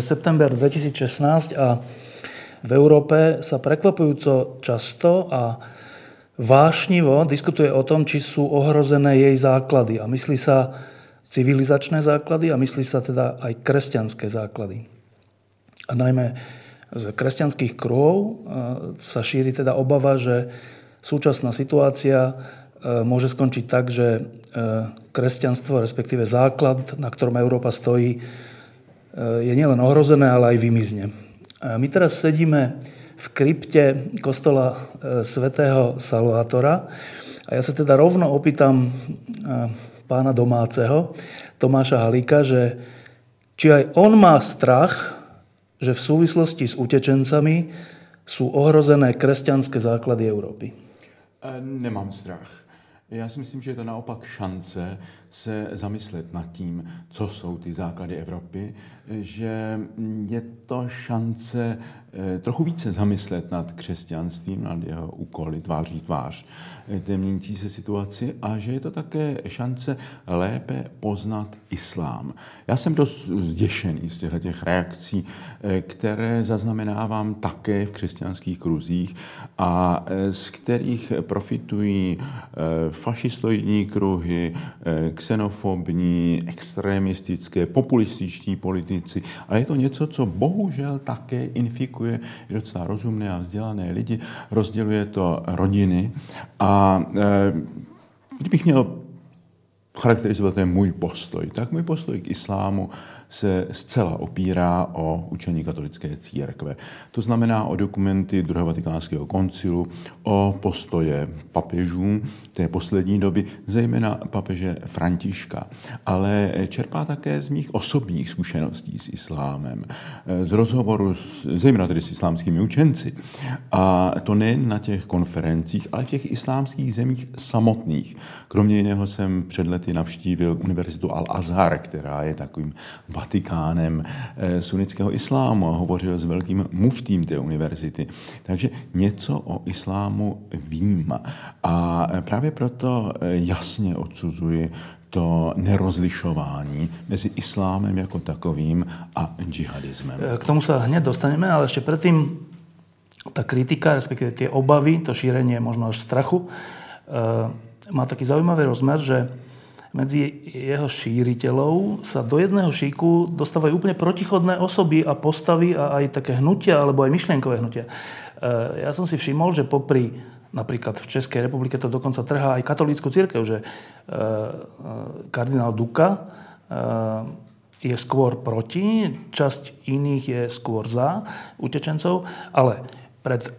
September 2016 a v Európe sa prekvapujúco často a vášnivo diskutuje o tom, či sú ohrozené jej základy. A myslí sa civilizačné základy a myslí sa teda aj kresťanské základy. A najmä z kresťanských kruhov sa šíri teda obava, že súčasná situácia môže skončiť tak, že kresťanstvo, respektíve základ, na ktorom Európa stojí, je nielen ohrozené, ale aj vymizne. My teraz sedíme v krypte kostola e, svätého Salvátora a ja sa teda rovno opýtam pána domáceho, Tomáša Halíka, že či aj on má strach, že v súvislosti s utečencami sú ohrozené kresťanské základy Európy. Nemám strach. Já si myslím, že je to naopak šance se zamyslet nad tím, co jsou ty základy Evropy, že je to šance eh, trochu více zamyslet nad křesťanstvím, nad jeho úkoly tváří tvář eh, té měnící se situaci a že je to také šance lépe poznat islám. Já jsem dost zděšený z těchto těch reakcí, eh, které zaznamenávám také v křesťanských kruzích a z kterých profitují fašistoidní kruhy, xenofobní, extremistické, populističní politici, ale je to něco, co bohužel také infikuje docela rozumné a vzdělané lidi, rozděluje to rodiny. A e, kdybych měl charakterizovat ten můj postoj, tak můj postoj k islámu se zcela opírá o učení katolické církve. To znamená o dokumenty druhého vatikánského koncilu, o postoje papežů té poslední doby, zejména papeže Františka, ale čerpá také z mých osobních zkušeností s islámem, z rozhovoru s, zejména tedy s islámskými učenci. A to nejen na těch konferencích, ale v těch islámských zemích samotných. Kromě jiného jsem před lety navštívil univerzitu Al-Azhar, která je takovým Vatikánem eh, sunnického islámu a hovořil s velkým muftím té univerzity. Takže něco o islámu vím. A právě proto eh, jasně odsuzuji to nerozlišování mezi islámem jako takovým a džihadismem. Eh, k tomu sa hneď dostaneme, ale ešte predtým tá kritika, respektíve tie obavy, to šírenie možno až strachu, má taký zaujímavý rozmer, že medzi jeho šíriteľov sa do jedného šíku dostávajú úplne protichodné osoby a postavy a aj také hnutia, alebo aj myšlienkové hnutia. E, ja som si všimol, že popri napríklad v Českej republike to dokonca trhá aj katolícku církev, že e, e, kardinál Duka je skôr proti, časť iných je skôr za utečencov, ale pred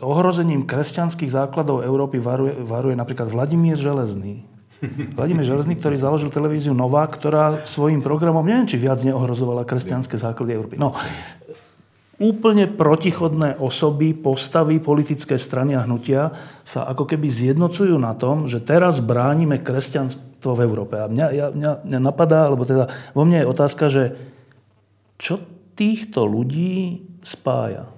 ohrozením kresťanských základov Európy varuje, varuje napríklad Vladimír Železný, Vladimír Železný, ktorý založil televíziu Nová, ktorá svojim programom, neviem, či viac neohrozovala kresťanské základy Európy. No, úplne protichodné osoby, postavy, politické strany a hnutia sa ako keby zjednocujú na tom, že teraz bránime kresťanstvo v Európe. A mňa, ja, mňa, mňa napadá, alebo teda vo mne je otázka, že čo týchto ľudí spája?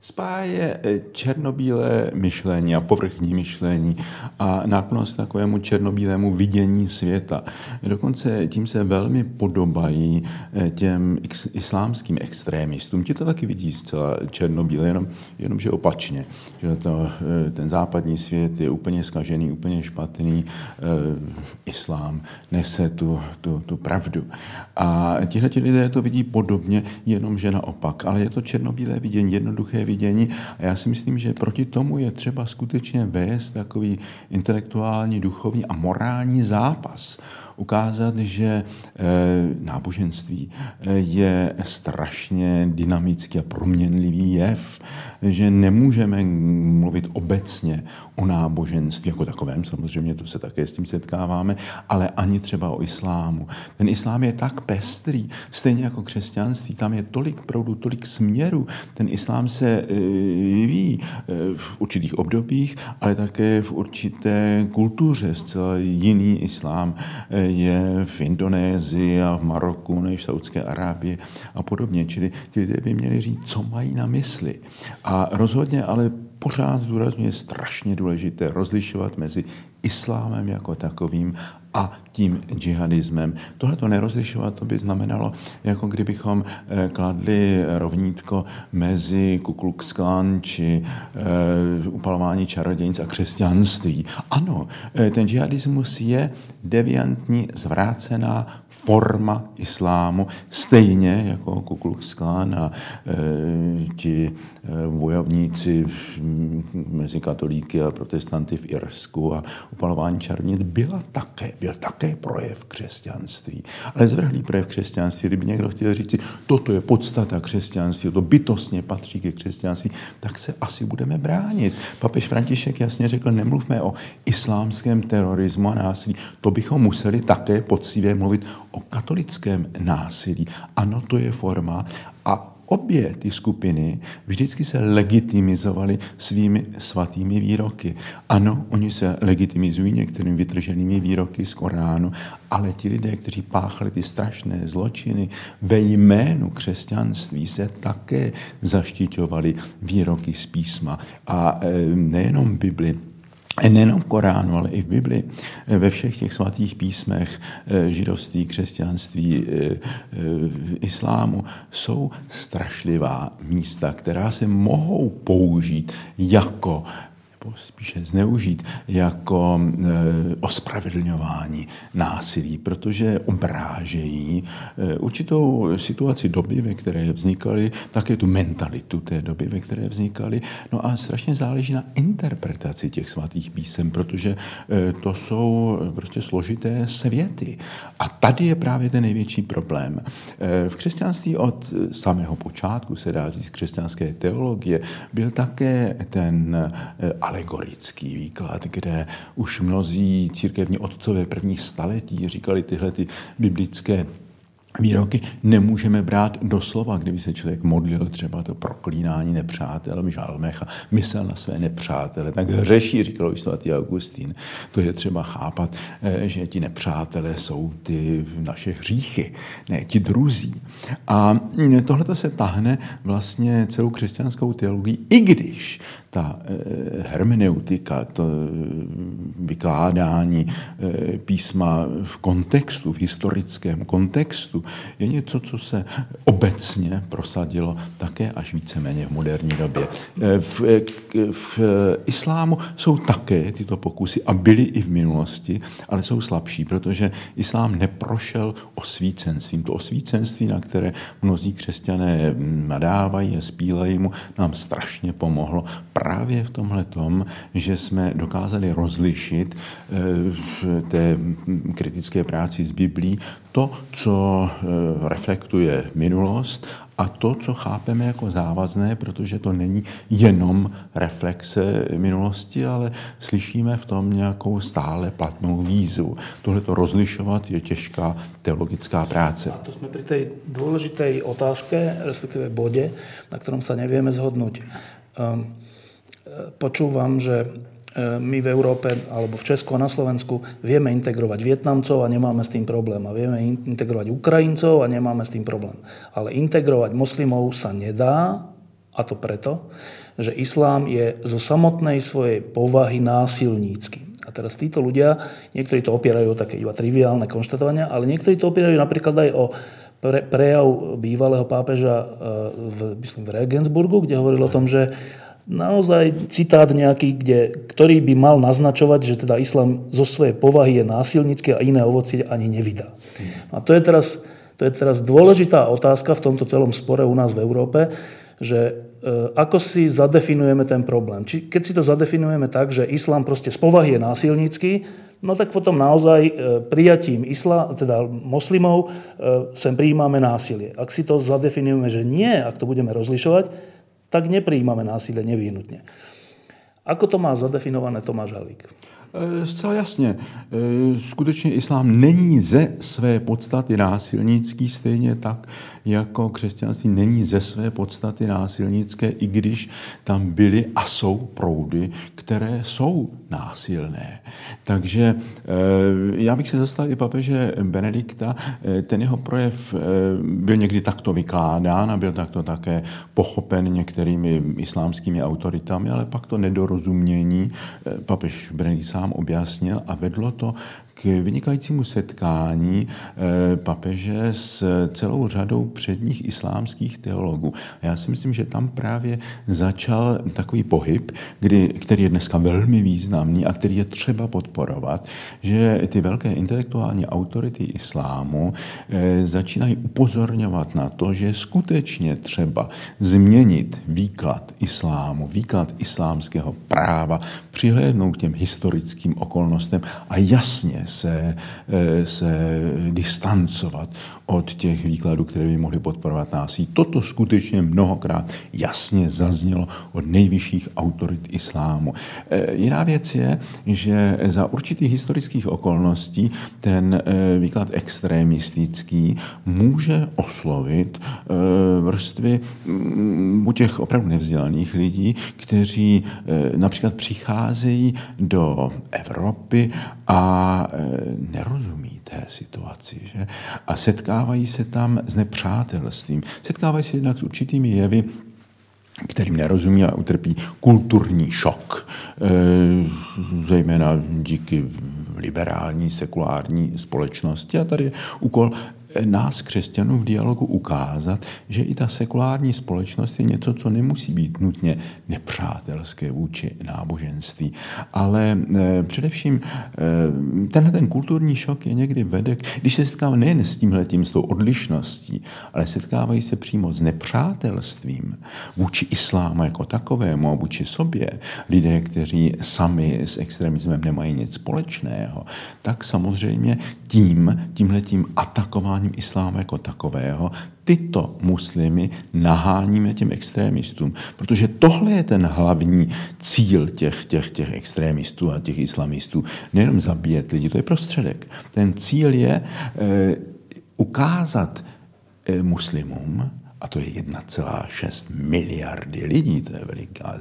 Spáje eh, černobílé myšlení a povrchní myšlení a náklonost takovému černobílému vidění světa. Dokonce tím se velmi podobají eh, těm islámským extrémistům. Ti to taky vidí zcela černobíle, jenom, jenom že opačně. Že to, eh, ten západní svět je úplně skažený, úplně špatný. Islám nese tu, tu, tu pravdu. A tihle lidé to vidí podobně, jenom že naopak. Ale je to černobílé vidění, jednoduché vidění. A já si myslím, že proti tomu je třeba skutečně vést takový intelektuální, duchovní a morální zápas ukázat, že náboženství je strašně dynamický a proměnlivý jev, že nemůžeme mluvit obecně o náboženství jako takovém, samozřejmě to se také s tím setkáváme, ale ani třeba o islámu. Ten islám je tak pestrý, stejně jako křesťanství, tam je tolik proudu, tolik směrů. Ten islám se vyvíjí v určitých obdobích, ale také v určité kultuře. Zcela jiný islám je v Indonésii a v Maroku než v Saudské Arábii a podobně. Čili ti lidé by měli říct, co mají na mysli. A rozhodně ale pořád zdůrazňuje strašně důležité rozlišovat mezi islámem jako takovým a tím džihadismem. Tohle to nerozlišovat, to by znamenalo, jako kdybychom eh, kladli rovnítko mezi Ku Klux Klan či e, upalování čarodějnic a křesťanství. Ano, eh, ten džihadismus je deviantní, zvrácená forma islámu, stejně jako Ku Klux Klan a ti bojovníci mezi katolíky a protestanty v Irsku a upalování čarodějnic byla také byl také projev křesťanství. Ale zvrhlý projev křesťanství, kdyby někdo chtěl říct, toto je podstata křesťanství, to bytostně patří ke křesťanství, tak se asi budeme bránit. Papež František jasně řekl, nemluvme o islámském terorismu a násilí. To bychom museli také poctivě mluvit o katolickém násilí. Ano, to je forma a obě ty skupiny vždycky se legitimizovaly svými svatými výroky. Ano, oni se legitimizují některými vytrženými výroky z Koránu, ale ti lidé, kteří páchali ty strašné zločiny ve jménu křesťanství, se také zaštiťovali výroky z písma. A e, nejenom Bibli, nejenom v Koránu, ale i v Bibli, eh, ve všech těch svatých písmech eh, židovství, křesťanství, eh, islámu, jsou strašlivá místa, která se mohou použít jako spíše zneužít jako e, ospravedlňování násilí, protože obrážejí e, určitou situaci doby, ve které vznikaly, také tu mentalitu té doby, ve které vznikaly. No a strašně záleží na interpretaci těch svatých písem, protože e, to jsou prostě složité světy. A tady je právě ten největší problém. V křesťanství od samého počátku, se dá říct, křesťanské teologie, byl také ten alegorický výklad, kde už mnozí církevní otcové prvních staletí říkali tyhle ty biblické výroky nemůžeme brát doslova, kdyby se člověk modlil třeba to proklínání nepřátel žalmech a myslel na své nepřátele, tak hřeší, říkal už svatý Augustín. To je třeba chápat, eh, že ti nepřátelé jsou ty naše hříchy, ne ti druzí. A tohle se tahne vlastně celou křesťanskou teologii, i když ta eh, hermeneutika, to vykládání eh, písma v kontextu, v historickém kontextu, je něco, co se obecně prosadilo také až víceméně v moderní době. Eh, v, v islámu jsou také tyto pokusy a byly i v minulosti, ale jsou slabší, protože islám neprošel osvícenstvím. To osvícenství, na které mnozí křesťané nadávají a spílejí mu, nám strašně pomohlo právě v tomhle tom, že jsme dokázali rozlišit eh, v té kritické práci z Biblí to, co eh, reflektuje minulost a to, co chápeme jako závazné, protože to není jenom reflexe minulosti, ale slyšíme v tom nějakou stále platnou výzvu. Tohle to rozlišovat je těžká teologická práce. A to jsme při té důležité otázce, respektive bodě, na kterém se nevieme zhodnout. Um, počúvam, že e, my v Európe alebo v Česku a na Slovensku vieme integrovať Vietnamcov a nemáme s tým problém. A vieme integrovať Ukrajincov a nemáme s tým problém. Ale integrovať moslimov sa nedá a to preto, že islám je zo samotnej svojej povahy násilnícky. A teraz títo ľudia, niektorí to opierajú o také iba triviálne konštatovania, ale niektorí to opierajú napríklad aj o pre, prejav bývalého pápeža e, v, myslím, v Regensburgu, kde hovoril o tom, že naozaj citát nejaký, kde, ktorý by mal naznačovať, že teda islám zo svojej povahy je násilnícky a iné ovocie ani nevydá. A to je teraz, to je teraz dôležitá otázka v tomto celom spore u nás v Európe, že e, ako si zadefinujeme ten problém. Či, keď si to zadefinujeme tak, že islám proste z povahy je násilnícky, no tak potom naozaj e, prijatím isla, teda moslimov e, sem prijímame násilie. Ak si to zadefinujeme, že nie, ak to budeme rozlišovať, tak neprijímame násilie nevyhnutne. Ako to má zadefinované Tomáš Halík? E, zcela jasně. Skutečně islám není ze své podstaty násilnický, stejně tak, jako křesťanství není ze své podstaty násilnické, i když tam byly a jsou proudy, které jsou násilné. Takže eh, já bych se zastal i papeže Benedikta. Eh, ten jeho projev eh, byl někdy takto vykládán a byl takto také pochopen některými islámskými autoritami, ale pak to nedorozumění papež Benedikt sám objasnil a vedlo to k vynikajícímu setkání eh, papeže s celou řadou předních islámských teologů. A já si myslím, že tam právě začal takový pohyb, kdy, který je dneska velmi významný a který je třeba podporovat, že ty velké intelektuální autority islámu eh, začínají upozorňovat na to, že skutečně třeba změnit výklad islámu, výklad islámského práva, přihlédnout k těm historickým okolnostem a jasně se, eh, se distancovat od těch výkladů, které by mohly podporovat násilí. Toto skutečně mnohokrát jasně zaznělo od nejvyšších autorit islámu. Eh, jiná věc je, že za určitých historických okolností ten eh, výklad extremistický může oslovit vrstvy mm, u těch opravdu nevzdělaných lidí, kteří například přicházejí do Evropy a nerozumí té situaci. Že? A setkávají se tam s nepřátelstvím. Setkávají se jednak s určitými jevy, kterým nerozumí a utrpí kulturní šok, e, zejména díky liberální, sekulární společnosti. A tady je úkol nás, křesťanů, v dialogu ukázat, že i ta sekulární společnost je něco, co nemusí být nutně nepřátelské vůči náboženství. Ale e, především e, tenhle ten kulturní šok je někdy vede, když se setkává nejen s tímhletím, s tou odlišností, ale setkávají se přímo s nepřátelstvím vůči islámu jako takovému a vůči sobě, lidé, kteří sami s extremismem nemají nic společného, tak samozřejmě tím, tímhletím atakováním zachováním islámu jako takového, tyto muslimy naháníme těm extrémistům. Protože tohle je ten hlavní cíl těch, těch, těch extrémistů a těch islamistů. Nejenom zabíjet lidi, to je prostředek. Ten cíl je e, ukázat e, muslimům, a to je 1,6 miliardy lidí, to je veliká,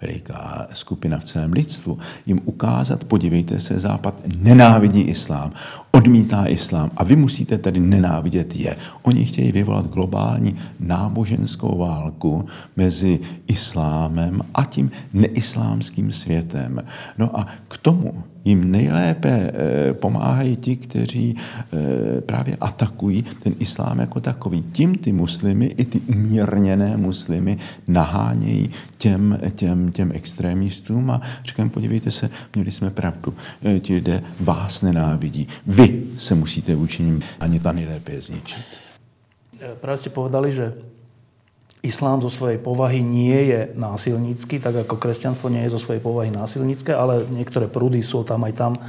veliká skupina v celém lidstvu, jim ukázat, podívejte se, Západ nenávidí islám, odmítá islám a vy musíte tedy nenávidět je. Oni chtějí vyvolat globální náboženskou válku mezi islámem a tím neislámským světem. No a k tomu jim nejlépe eh, pomáhají ti, kteří eh, právě atakují ten islám jako takový. Tím ty muslimy, i ty umírněné muslimy nahánějí těm, těm, těm extrémistům a říkám, podívejte se, měli jsme pravdu. Eh, ti lidé vás nenávidí. Vy se musíte vůči nim ani ta nejlépe zničit. Právě jste povedali, že islám zo svojej povahy nie je násilnícky, tak ako kresťanstvo nie je zo svojej povahy násilnícke, ale niektoré prúdy sú tam aj tam, e,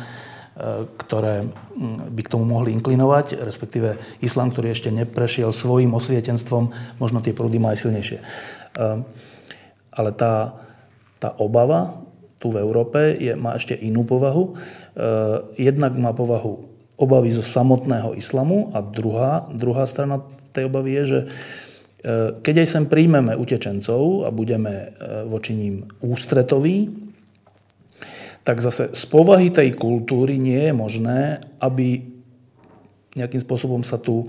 ktoré mm, by k tomu mohli inklinovať, respektíve islám, ktorý ešte neprešiel svojim osvietenstvom, možno tie prúdy má aj silnejšie. E, ale tá, tá obava tu v Európe je, má ešte inú povahu. Jednak má povahu obavy zo samotného islamu. A druhá, druhá strana tej obavy je, že E, keď aj sem príjmeme utečencov a budeme e, voči ním ústretoví, tak zase z povahy tej kultúry nie je možné, aby nejakým spôsobom sa tu e,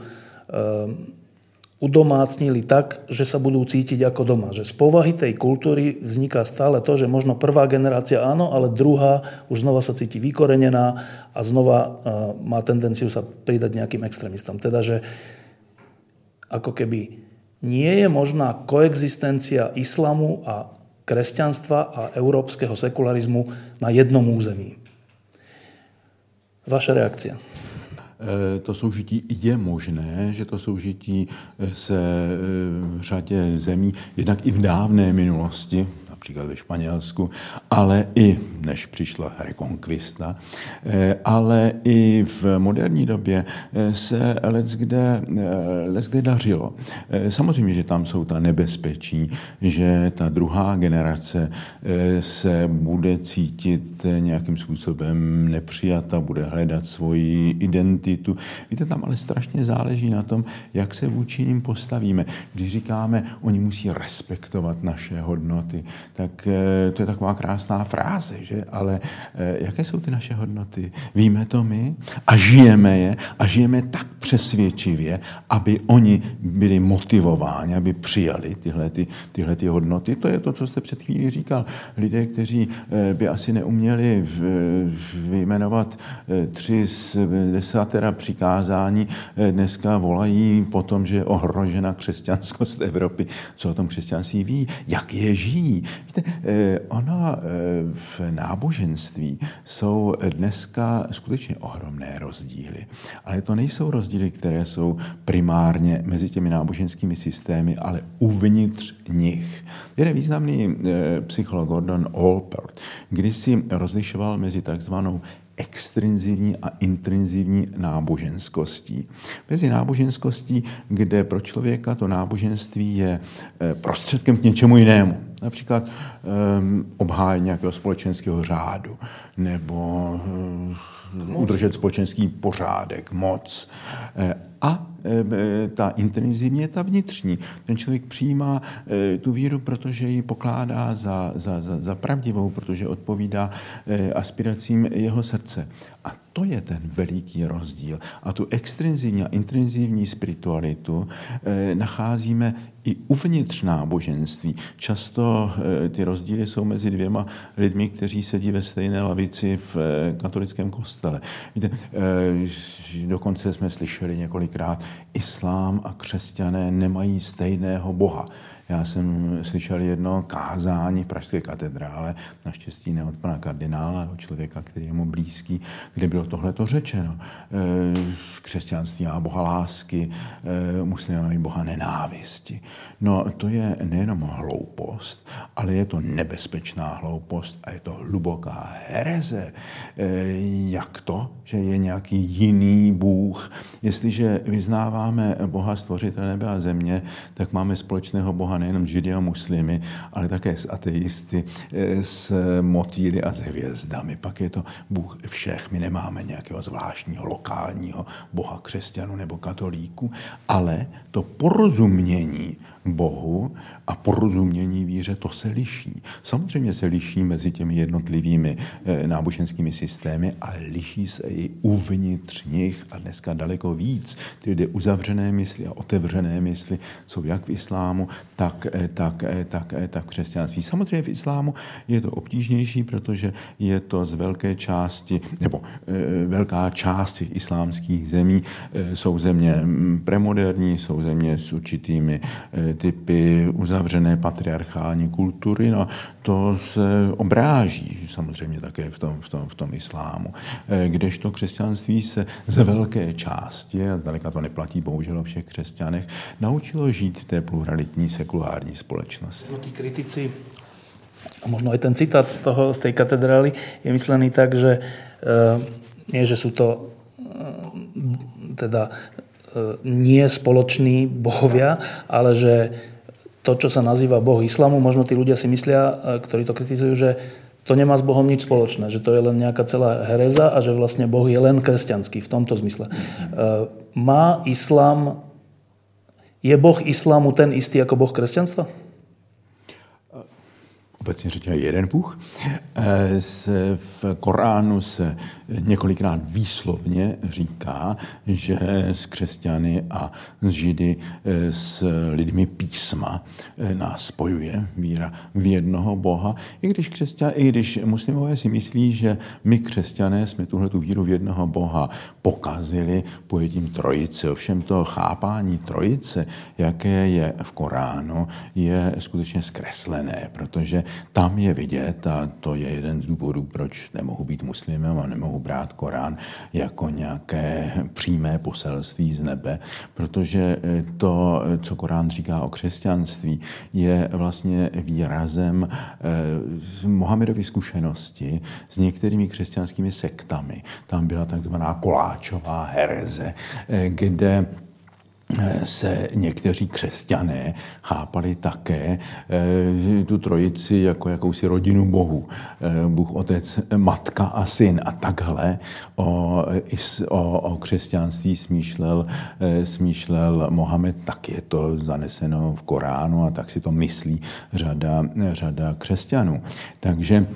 udomácnili tak, že sa budú cítiť ako doma. Že z povahy tej kultúry vzniká stále to, že možno prvá generácia áno, ale druhá už znova sa cíti vykorenená a znova má tendenciu sa pridať nejakým extrémistom. Teda, že ako keby nie je možná koexistencia islamu a kresťanstva a európskeho sekularizmu na jednom území. Vaše reakcia? E, to soužití je možné, že to soužití se e, v řadě zemí, jednak i v dávné minulosti, například ve Španělsku, ale i než přišla rekonkvista, ale i v moderní době se leckde, leckde dařilo. Samozřejmě, že tam jsou ta nebezpečí, že ta druhá generace se bude cítit nějakým způsobem nepřijata, bude hledat svoji identitu. Víte, tam ale strašně záleží na tom, jak se vůči ním postavíme. Když říkáme, oni musí respektovat naše hodnoty, tak eh, to je taková krásná fráze, že? Ale eh, jaké jsou ty naše hodnoty? Víme to my a žijeme je a žijeme tak přesvědčivě, aby oni byli motivováni, aby přijali tyhle, ty, tyhle ty hodnoty. To je to, co jste před chvílí říkal. Lidé, kteří eh, by asi neuměli vyjmenovat tři z desatera přikázání, dneska volají po tom, že je ohrožena křesťanskost Evropy. Co o tom křesťanství ví? Jak je žijí? Víte, eh, ono eh, v náboženství jsou dneska skutečně ohromné rozdíly. Ale to nejsou rozdíly, které jsou primárně mezi těmi náboženskými systémy, ale uvnitř nich. Jeden významný eh, psycholog Gordon Allport kdysi rozlišoval mezi takzvanou extrinzivní a intrinzivní náboženskostí. Mezi náboženskostí, kde pro člověka to náboženství je prostředkem k něčemu jinému. Například um, obhájení nějakého společenského řádu nebo um, udržet společenský pořádek, moc. Eh, a ta intenzivní je ta vnitřní. Ten člověk přijímá tu víru, protože ji pokládá za, za, za, za pravdivou, protože odpovídá aspiracím jeho srdce. A to je ten veliký rozdíl. A tu extrinzivní a intenzivní spiritualitu nacházíme i uvnitř náboženství. Často ty rozdíly jsou mezi dvěma lidmi, kteří sedí ve stejné lavici v katolickém kostele. Víte, dokonce jsme slyšeli několikrát, islám a křesťané nemají stejného boha. Já jsem slyšel jedno kázání v Pražské katedrále, naštěstí ne od pana kardinála, od člověka, který je mu blízký, kde bylo tohleto řečeno. Eh, křesťanství má boha lásky, eh, muslimové mají boha nenávisti. No to je nejenom hloupost, ale je to nebezpečná hloupost a je to hluboká hereze. Eh, jak to, že je nějaký jiný Bůh? Jestliže vyznáváme Boha stvořitele nebe a země, tak máme společného Boha nejenom židy a muslimy, ale také s ateisty, eh, s motýly a s hvězdami. Pak je to Bůh všech. My nemáme nějakého zvláštního lokálního boha křesťanů nebo katolíků, ale to porozumění Bohu a porozumění víře, to se liší. Samozřejmě se liší mezi těmi jednotlivými eh, náboženskými systémy, ale liší se i uvnitř nich a dneska daleko víc. Ty lidé uzavřené mysli a otevřené mysli jsou jak v islámu, tak, eh, tak, eh, tak, tak v křesťanství. Samozřejmě v islámu je to obtížnější, protože je to z velké části, nebo velká část těch islámských zemí jsou země mm, premoderní, jsou země s určitými typy uzavřené patriarchální kultury, no to se obráží samozřejmě také v tom, v tom, v tom islámu. Eh, kdežto křesťanství se ze velké části, a zdaleka to neplatí bohužel o všech křesťanech, naučilo žít v té pluralitní sekulární společnosti. Tí kritici a možno aj ten citát z, toho, z tej katedrály je myslený tak, že e, nie, že sú to e, teda E, nie spoloční bohovia, ale že to, čo sa nazýva boh islamu, možno tí ľudia si myslia, e, ktorí to kritizujú, že to nemá s Bohom nič spoločné, že to je len nejaká celá hereza a že vlastne Boh je len kresťanský v tomto zmysle. E, má islám, je Boh islámu ten istý ako Boh kresťanstva? Obecně řečeno jeden Bůh. Eh, v Koránu se několikrát výslovně říká, že s křesťany a s židy, eh, s lidmi písma eh, nás spojuje víra v jednoho Boha. I když, křesťan, i když muslimové si myslí, že my křesťané jsme tuhle tu víru v jednoho Boha pokazili pojetím trojice. Ovšem to chápání trojice, jaké je v Koránu, je skutečně zkreslené, protože tam je vidět, a to je jeden z důvodů, proč nemohu být muslimem a nemohu brát Korán jako nějaké přímé poselství z nebe, protože to, co Korán říká o křesťanství, je vlastně výrazem eh, Mohamedovy zkušenosti s některými křesťanskými sektami. Tam byla takzvaná koláčová hereze, eh, kde se někteří křesťané chápali také eh, tu trojici jako jakousi rodinu Bohu. Eh, Bůh, Otec, Matka a Syn. A takhle o, o, o křesťanství smýšlel, eh, smýšlel Mohamed, tak je to zaneseno v Koránu a tak si to myslí řada, řada křesťanů. Takže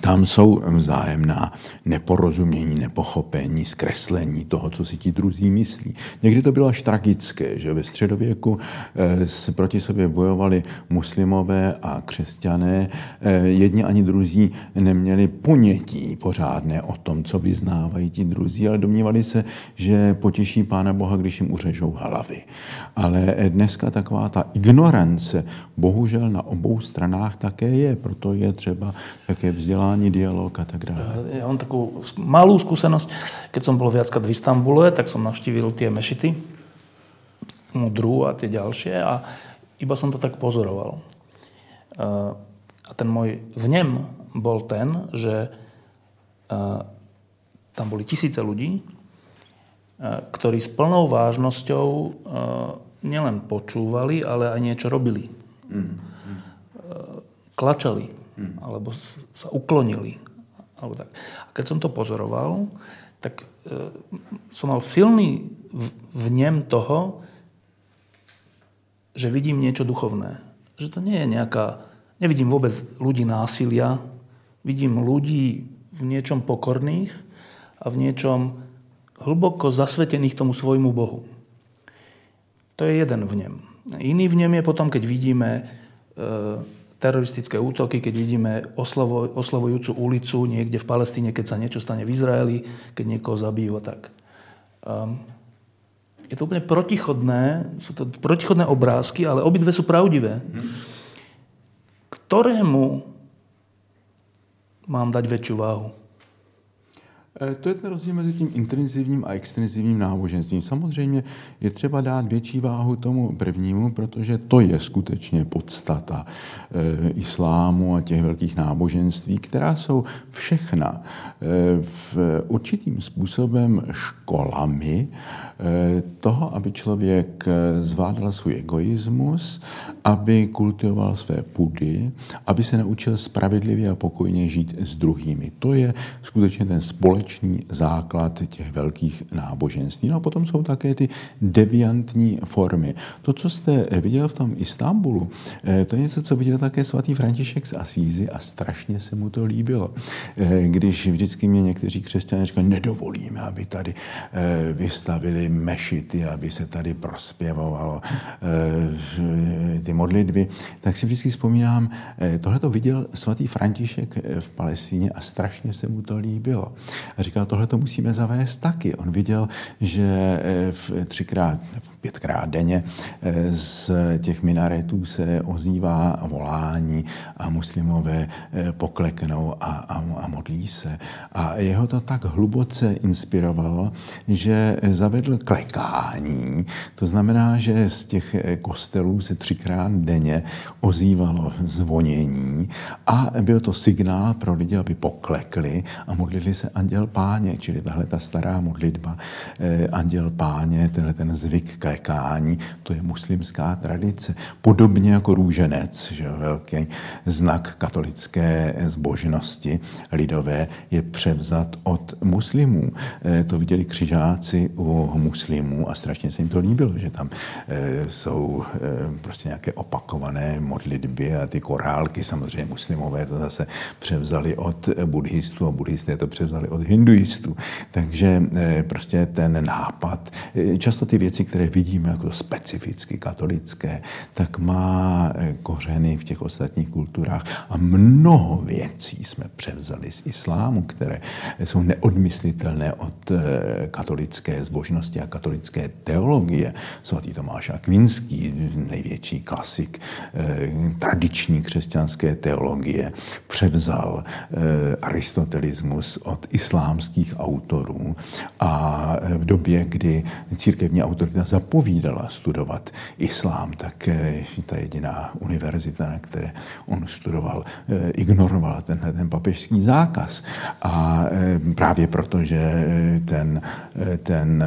tam jsou vzájemná neporozumění, nepochopení, zkreslení toho, co si ti druzí myslí. Někdy to bylo až tragické, že ve středověku eh, se proti sobě bojovali muslimové a křesťané. Eh, jedni ani druzí neměli ponětí pořádné o tom, co vyznávají ti druzí, ale domnívali se, že potěší Pána Boha, když jim uřežou hlavy. Ale dneska taková ta ignorance bohužel na obou stranách také je, proto je třeba také vzdělat vzdelání, dialog a tak dále. Ja mám takú malú skúsenosť. Keď som bol viackrát v Istambule, tak som navštívil tie mešity, Mudru a tie ďalšie a iba som to tak pozoroval. A ten môj vnem bol ten, že tam boli tisíce ľudí, ktorí s plnou vážnosťou nielen počúvali, ale aj niečo robili. Mm. Klačali hmm. alebo sa uklonili. Alebo tak. A keď som to pozoroval, tak e, som mal silný vnem toho, že vidím niečo duchovné. Že to nie je nejaká... Nevidím vôbec ľudí násilia, vidím ľudí v niečom pokorných a v niečom hlboko zasvetených tomu svojmu Bohu. To je jeden vnem. Iný vnem je potom, keď vidíme e, teroristické útoky, keď vidíme oslavo, oslavujúcu ulicu niekde v Palestíne, keď sa niečo stane v Izraeli, keď niekoho zabijú a tak. Um, je to úplne protichodné, sú to protichodné obrázky, ale obidve sú pravdivé. Ktorému mám dať väčšiu váhu? Eh, to je ten rozdíl mezi tím intenzivním a extenzivním náboženstvím. Samozřejmě je třeba dát větší váhu tomu prvnímu, protože to je skutečně podstata e, islámu a těch velkých náboženství, která jsou všechna e, v určitým způsobem školami e, toho, aby člověk zvládal svůj egoismus, aby kultivoval své pudy, aby se naučil spravedlivě a pokojně žít s druhými. To je skutečně ten společný společný základ těch velkých náboženství. No a potom jsou také ty deviantní formy. To, co jste viděl v tom Istanbulu, eh, to je něco, co viděl také svatý František z Asízy a strašně se mu to líbilo. Eh, když vždycky mě někteří křesťané říkali, nedovolíme, aby tady eh, vystavili mešity, aby se tady prospěvovalo ty modlitby, tak si vždycky vzpomínám, tohle to viděl svatý František v Palestíně a strašně se mu to líbilo. A říkal, tohle to musíme zavést taky. On viděl, že eh, v třikrát, pětkrát denně eh, z těch minaretů se ozývá volání a muslimové eh, pokleknou a, a, a modlí se. A jeho to tak hluboce inspirovalo, že zavedl klekání. To znamená, že z těch kostelů se třikrát denně ozývalo zvonění a byl to signál pro lidi, aby poklekli a modlili se anděl páně, čili tahle ta stará modlitba eh, anděl páně, tenhle ten zvyk klekání, to je muslimská tradice. Podobně jako růženec, že velký znak katolické zbožnosti lidové je převzat od muslimů. Eh, to viděli křižáci u muslimů a strašně se jim to líbilo, že tam eh, jsou prostě nějaké opakované modlitby a ty korálky samozřejmě muslimové to zase převzali od buddhistů a buddhisté to převzali od hinduistů. Takže prostě ten nápad, často ty věci, které vidí vidíme jako specificky katolické, tak má eh, kořeny v těch ostatních kulturách a mnoho věcí jsme převzali z islámu, které jsou neodmyslitelné od eh, katolické zbožnosti a katolické teologie. Svatý Tomáš Akvinský, největší klasik tradiční křesťanské teologie, převzal aristotelismus od islámských autorů a v době, kdy církevní autorita zapovídala studovat islám, tak eh, ta jediná univerzita, na které on studoval, eh, ignorovala tenhle ten papežský zákaz. A eh, právě proto, že ten, ten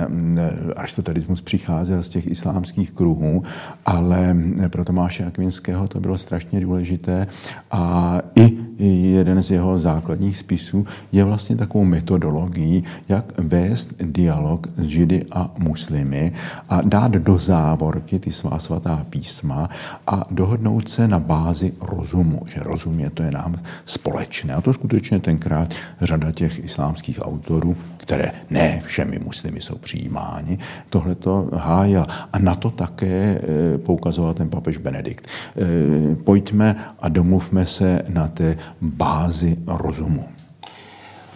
aristotelismus přicházel z těch islámských kruhů, ale pro Tomáše Akvinského to bylo strašně důležité a i jeden z jeho základních spisů je vlastně takovou metodologií, jak vést dialog s židy a muslimy a dát do závorky ty svá svatá písma a dohodnout se na bázi rozumu, že rozum je to je nám společné. A to skutečně tenkrát řada těch islámských autorů, které ne všemi muslimy jsou přijímáni, tohle to hájil. A na to také eh, poukazoval ten papež Benedikt. Eh, pojďme a domluvme se na té bázi rozumu.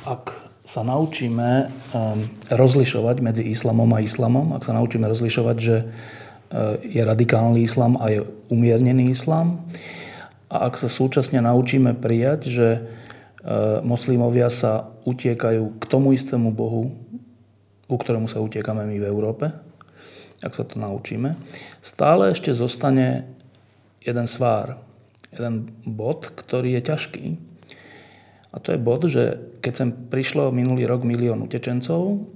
Ak sa naučíme rozlišovať medzi islamom a islamom, ak sa naučíme rozlišovať, že eh, je radikálny islam a je umiernený islam, a ak sa súčasne naučíme prijať, že eh, moslimovia sa utiekajú k tomu istému Bohu, ku ktorému sa utiekame my v Európe, ak sa to naučíme, stále ešte zostane jeden svár, jeden bod, ktorý je ťažký, a to je bod, že keď sem prišlo minulý rok milión utečencov,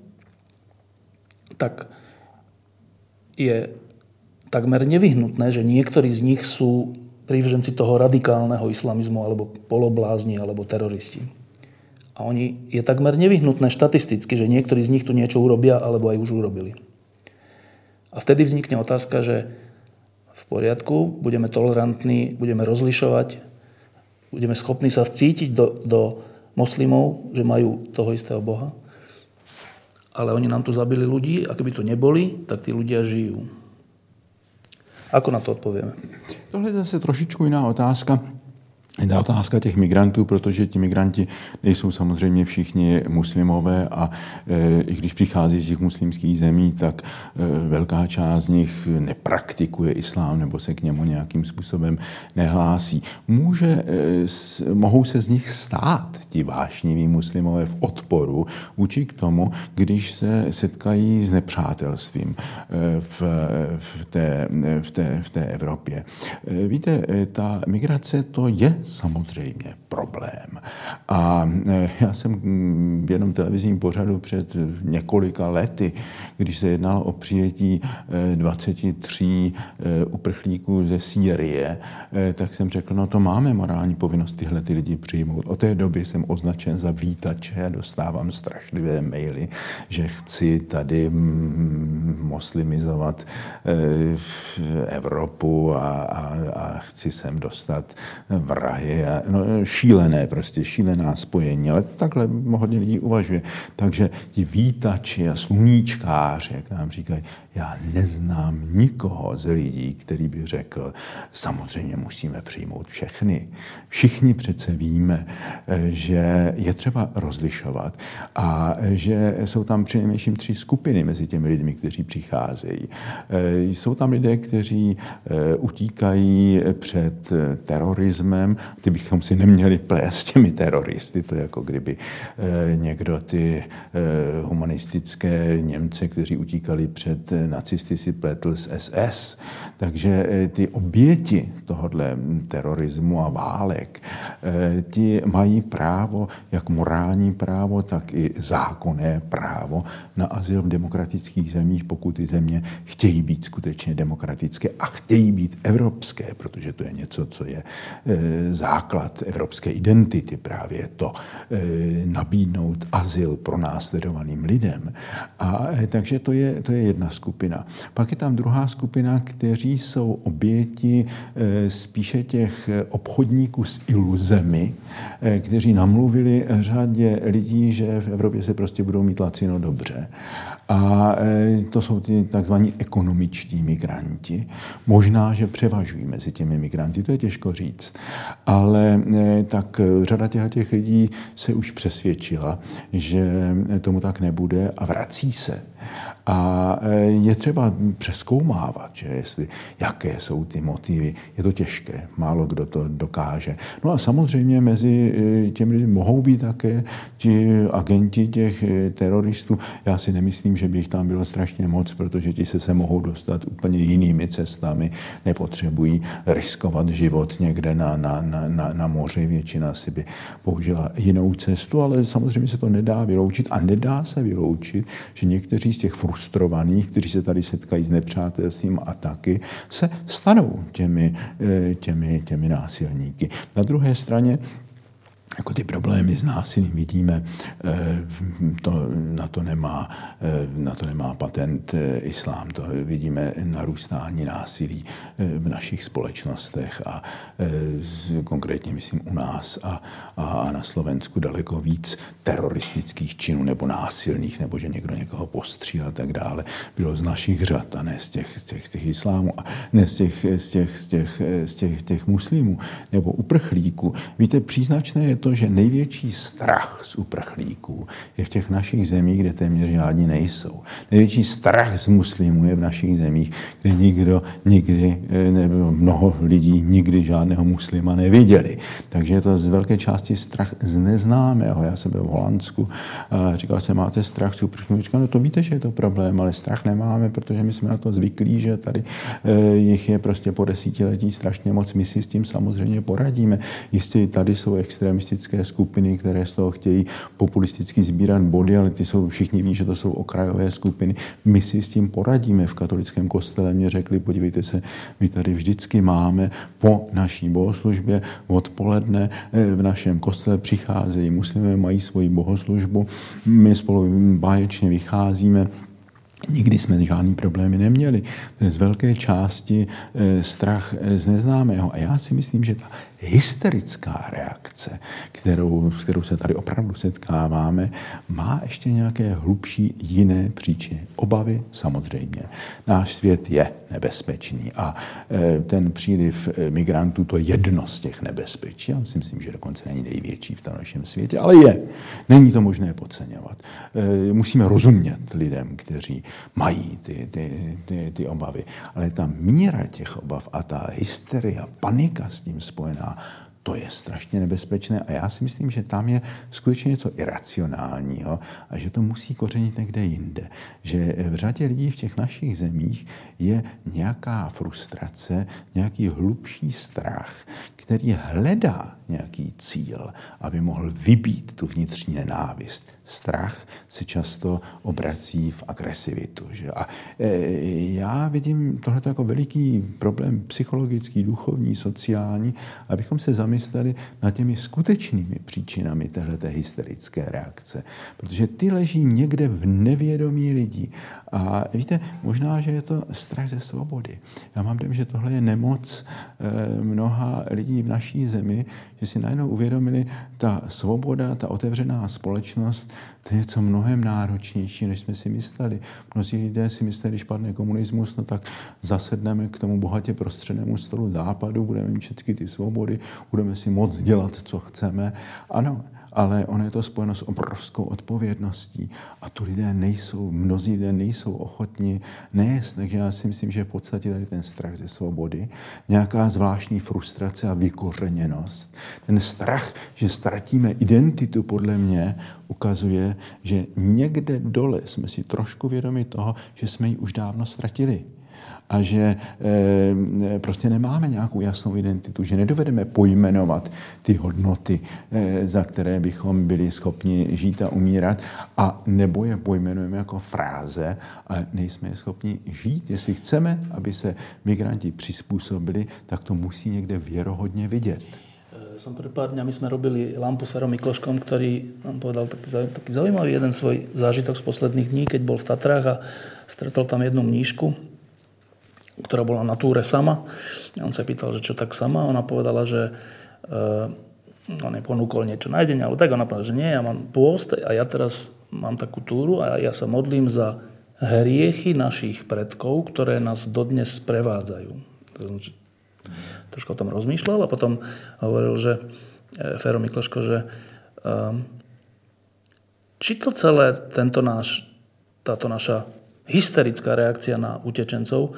tak je takmer nevyhnutné, že niektorí z nich sú prívrženci toho radikálneho islamizmu alebo poloblázni alebo teroristi. A oni je takmer nevyhnutné štatisticky, že niektorí z nich tu niečo urobia alebo aj už urobili. A vtedy vznikne otázka, že v poriadku, budeme tolerantní, budeme rozlišovať, budeme schopní sa vcítiť do, do moslimov, že majú toho istého Boha. Ale oni nám tu zabili ľudí a keby to neboli, tak tí ľudia žijú. Ako na to odpovieme? Tohle je zase trošičku jiná otázka. Ta otázka těch migrantů, protože ti migranti nejsou samozřejmě všichni muslimové a e, i když přichází z těch muslimských zemí, tak e, velká část z nich nepraktikuje islám nebo se k němu nějakým způsobem nehlásí. Může, e, s, mohou se z nich stát ti vášniví muslimové v odporu vůči k tomu, když se setkají s nepřátelstvím v, v, té, v, té, v té Evropě. Víte, ta migrace to je samozřejmě problém. A e, já jsem v jednom televizním pořadu před několika lety, když se jednalo o přijetí 23 e, e, uprchlíků ze Sýrie, tak jsem řekl, no to máme morální povinnost tyhle ty lidi přijmout. Od té doby jsem označen za vítače a dostávám strašlivé maily, že chci tady muslimizovat Evropu a, a, a chci sem dostat vrahy je no, šílené, prostě šílená spojení, ale takhle hodně lidí uvažuje. Takže ti vítači a sluníčkáři, jak nám říkají, já neznám nikoho z lidí, který by řekl, samozřejmě musíme přijmout všechny. Všichni přece víme, že je třeba rozlišovat a že jsou tam přinejmenším tři skupiny mezi těmi lidmi, kteří přicházejí. Jsou tam lidé, kteří utíkají před terorismem ty bychom si neměli plést těmi teroristy. To je jako kdyby eh, někdo ty eh, humanistické Němce, kteří utíkali před eh, nacisty, si pletl z SS. Takže ty oběti tohohle terorismu a válek, ti mají právo, jak morální právo, tak i zákonné právo na azyl v demokratických zemích, pokud ty země chtějí být skutečně demokratické a chtějí být evropské, protože to je něco, co je základ evropské identity právě to nabídnout azyl pro následovaným lidem. A takže to je, to je jedna skupina. Pak je tam druhá skupina, kteří jsou oběti e, spíše těch obchodníků s iluzemi, kteří namluvili řadě lidí, že v Evropě se prostě budou mít lacino dobře A to jsou ty takzvaní ekonomičtí migranti. Možná, že převažují mezi těmi migranty, to je těžko říct. Ale tak řada těch, těch lidí se už přesvědčila, že tomu tak nebude a vrací se. A e, je třeba přeskoumávat, že jestli, jaké jsou ty motivy. Je to těžké, málo kdo to dokáže. No a samozřejmě mezi e, těmi lidmi mohou být také ti agenti těch e, teroristů. Já si nemyslím, že by jich tam bylo strašně moc, protože ti se se mohou dostat úplně jinými cestami. Nepotřebují riskovat život někde na, na, na, na, na moři. Většina si by použila jinou cestu, ale samozřejmě se to nedá vyloučit a nedá se vyloučit, že někteří z těch frustrovaných, kteří se tady setkají s nepřátelstvím a taky, se stanou těmi, eh, těmi, těmi násilníky. Na druhé straně jako ty problémy s násilím vidíme, eh, to, na, to nemá, eh, na to nemá patent eh, islám. To vidíme narůstání násilí v našich společnostech a konkrétně myslím u nás a, a na Slovensku daleko víc teroristických činů nebo násilných, nebo že někdo někoho postříl a tak dále, bylo z našich řad a ne z těch, z těch, z těch islámů, ne z těch, z těch, z těch, z těch, z těch muslimů nebo uprchlíků. Víte, příznačné je to, že největší strach z uprchlíků je v těch našich zemích, kde téměř žádní nejsou. Největší strach z muslimů je v našich zemích, kde nikdo nikdy, eh, nebo mnoho lidí nikdy žádného muslima neviděli. Takže je to z velké části strach z neznámého. Já jsem byl v Holandsku a říkal jsem, máte strach z uprchlíků? Říkal, no to víte, že je to problém, ale strach nemáme, protože my jsme na to zvyklí, že tady e, jich je prostě po desítiletí strašně moc. My si s tím samozřejmě poradíme. Jistě tady jsou extremistické extremistické skupiny, které z toho chtějí populisticky sbírat body, ale ty jsou, všichni ví, že to jsou okrajové skupiny. My si s tím poradíme. V katolickém kostele mě řekli, podívejte se, my tady vždycky máme po naší bohoslužbě odpoledne eh, v našem kostele přicházejí muslimé, mají svoji bohoslužbu, my spolu báječně vycházíme, Nikdy jsme žádný problémy neměli. Z velké části eh, strach z neznámého. A já si myslím, že ta hysterická reakce, kterou, s kterou se tady opravdu setkáváme, má ještě nějaké hlubší jiné příčiny. Obavy samozřejmě. Náš svět je nebezpečný a e, ten příliv e, migrantů to je jedno z těch nebezpečí. Já si myslím, že dokonce není největší v tom našem světě, ale je. Není to možné podceňovat. E, musíme rozumět lidem, kteří mají ty, ty, ty, ty obavy. Ale ta míra těch obav a ta hysterie, panika s tím spojená, to je strašně nebezpečné a já si myslím, že tam je skutečně něco iracionálního a že to musí kořenit někde jinde. Že v řadě lidí v těch našich zemích je nějaká frustrace, nějaký hlubší strach, který hledá nějaký cíl, aby mohl vybít tu vnitřní nenávist. Strach se často obrací v agresivitu. Že? A e, já vidím tohle jako veliký problém psychologický, duchovní, sociální, abychom se zamysleli nad těmi skutečnými příčinami téhleté hysterické reakce. Protože ty leží někde v nevědomí lidí. A víte, možná, že je to strach ze svobody. Já mám dojem, že tohle je nemoc e, mnoha lidí v naší zemi, že si najednou uvědomili, ta svoboda, ta otevřená společnost, to je něco mnohem náročnější, než jsme si mysleli. Mnozí lidé si mysleli, když padne komunismus, no tak zasedneme k tomu bohatě prostřednému stolu západu, budeme mít všechny ty svobody, budeme si moc dělat, co chceme. Ano, ale ono je to spojeno s obrovskou odpovědností a tu lidé nejsou, mnozí lidé nejsou ochotni nést, takže já si myslím, že v podstatě tady ten strach ze svobody, nějaká zvláštní frustrace a vykořeněnost. Ten strach, že ztratíme identitu, podle mě ukazuje, že někde dole jsme si trošku vědomi toho, že jsme ji už dávno ztratili a že e, prostě nemáme nějakou jasnou identitu, že nedovedeme pojmenovat ty hodnoty, e, za které bychom byli schopni žít a umírat, a nebo je pojmenujeme jako fráze a nejsme je schopni žít. Jestli chceme, aby se migranti přizpůsobili, tak to musí někde věrohodně vidět. E, som pred pár dňami sme robili lampu s Ferom Mikloškom, ktorý nám povedal taký, taký zaujímavý jeden svoj zážitok z posledných dní, keď bol v Tatrách a stretol tam jednu mníšku, ktorá bola na túre sama. On sa pýtal, že čo tak sama. Ona povedala, že uh, on jej ponúkol niečo nájdenia, ale tak ona povedala, že nie, ja mám pôst a ja teraz mám takú túru a ja sa modlím za hriechy našich predkov, ktoré nás dodnes sprevádzajú. Trošku o tom rozmýšľal a potom hovoril, že e, Fero Mikloško, že um, či to celé tento náš, táto naša hysterická reakcia na utečencov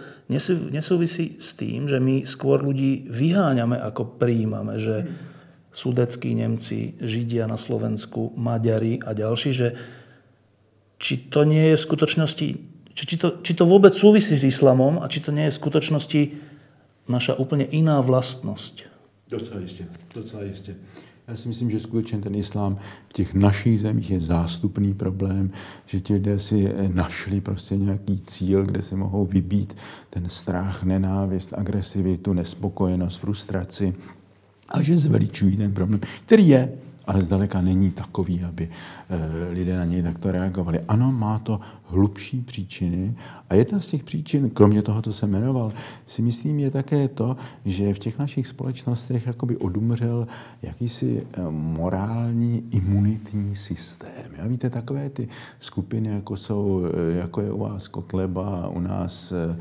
nesúvisí s tým, že my skôr ľudí vyháňame ako prijímame, že sudeckí Nemci, Židia na Slovensku, Maďari a ďalší, že či to nie je v skutočnosti, či, či, to, či to vôbec súvisí s islamom a či to nie je v skutočnosti naša úplne iná vlastnosť. Docela jistě, docela jistě. Já si myslím, že skutečně ten islám v těch našich zemích je zástupný problém, že ti lidé si našli prostě nějaký cíl, kde si mohou vybít ten strach, nenávist, agresivitu, nespokojenost, frustraci a že zveličují ten problém, který je, ale zdaleka není takový, aby eh, lidé na něj takto reagovali. Ano, má to hlubší příčiny a jedna z těch příčin, kromě toho, co jsem jmenoval, si myslím, je také to, že v těch našich společnostech jakoby odumřel jakýsi eh, morální imunitní systém. Já víte, takové ty skupiny, jako jsou, eh, jako je u vás Kotleba, u nás eh,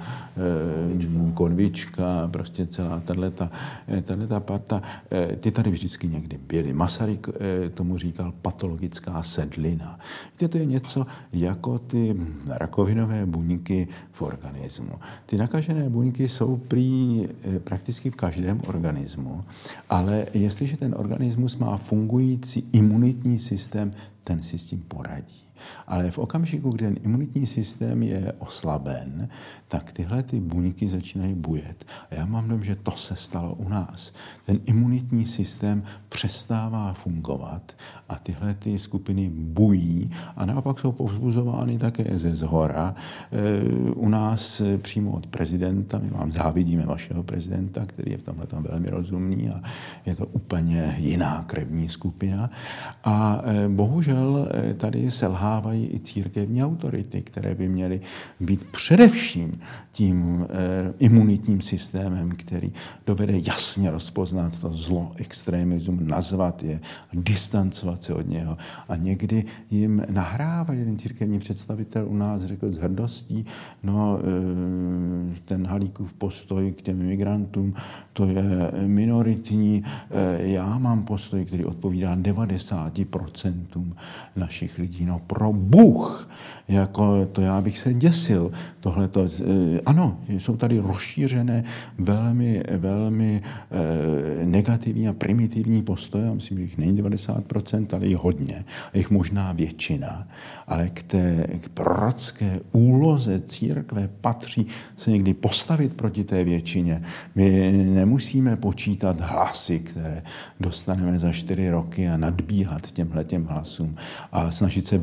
Konvička, prostě celá tato, tato parta, ty tady vždycky někdy byly. Masaryk tomu říkal patologická sedlina. Víte, to je něco jako ty rakovinové buňky v organismu. Ty nakažené buňky jsou prý eh, prakticky v každém organismu, ale jestliže ten organismus má fungující imunitní systém, ten si s tím poradí. Ale v okamžiku, kdy ten imunitní systém je oslaben, tak tyhle ty buňky začínají bujet. A já mám dojem, že to se stalo u nás. Ten imunitní systém přestává fungovat a tyhle ty skupiny bují a naopak jsou povzbuzovány také ze zhora. E, u nás přímo od prezidenta, my vám závidíme vašeho prezidenta, který je v tomhle velmi rozumný a je to úplně jiná krevní skupina. A e, bohužel e, tady selhávají i církevní autority, které by měly být především tím eh, imunitním systémem, který dovede jasně rozpoznat to zlo, extremismus, nazvat je, distancovat se od něho. A někdy jim nahrává jeden církevní představitel u nás, řekl s hrdostí, no eh, ten Halíkův postoj k těm imigrantům, to je minoritní, eh, já mám postoj, který odpovídá 90% našich lidí. No pro Bůh, jako to já bych se děsil. Tohle to, eh, ano, jsou tady rozšířené velmi, velmi eh, negativní a primitivní postoje, myslím, že jich není 90%, ale jich hodně, jich možná většina, ale k té k prorocké úloze církve patří se někdy postavit proti té většině. My nemusíme počítat hlasy, které dostaneme za čtyři roky a nadbíhat těmhle těm hlasům a snažit se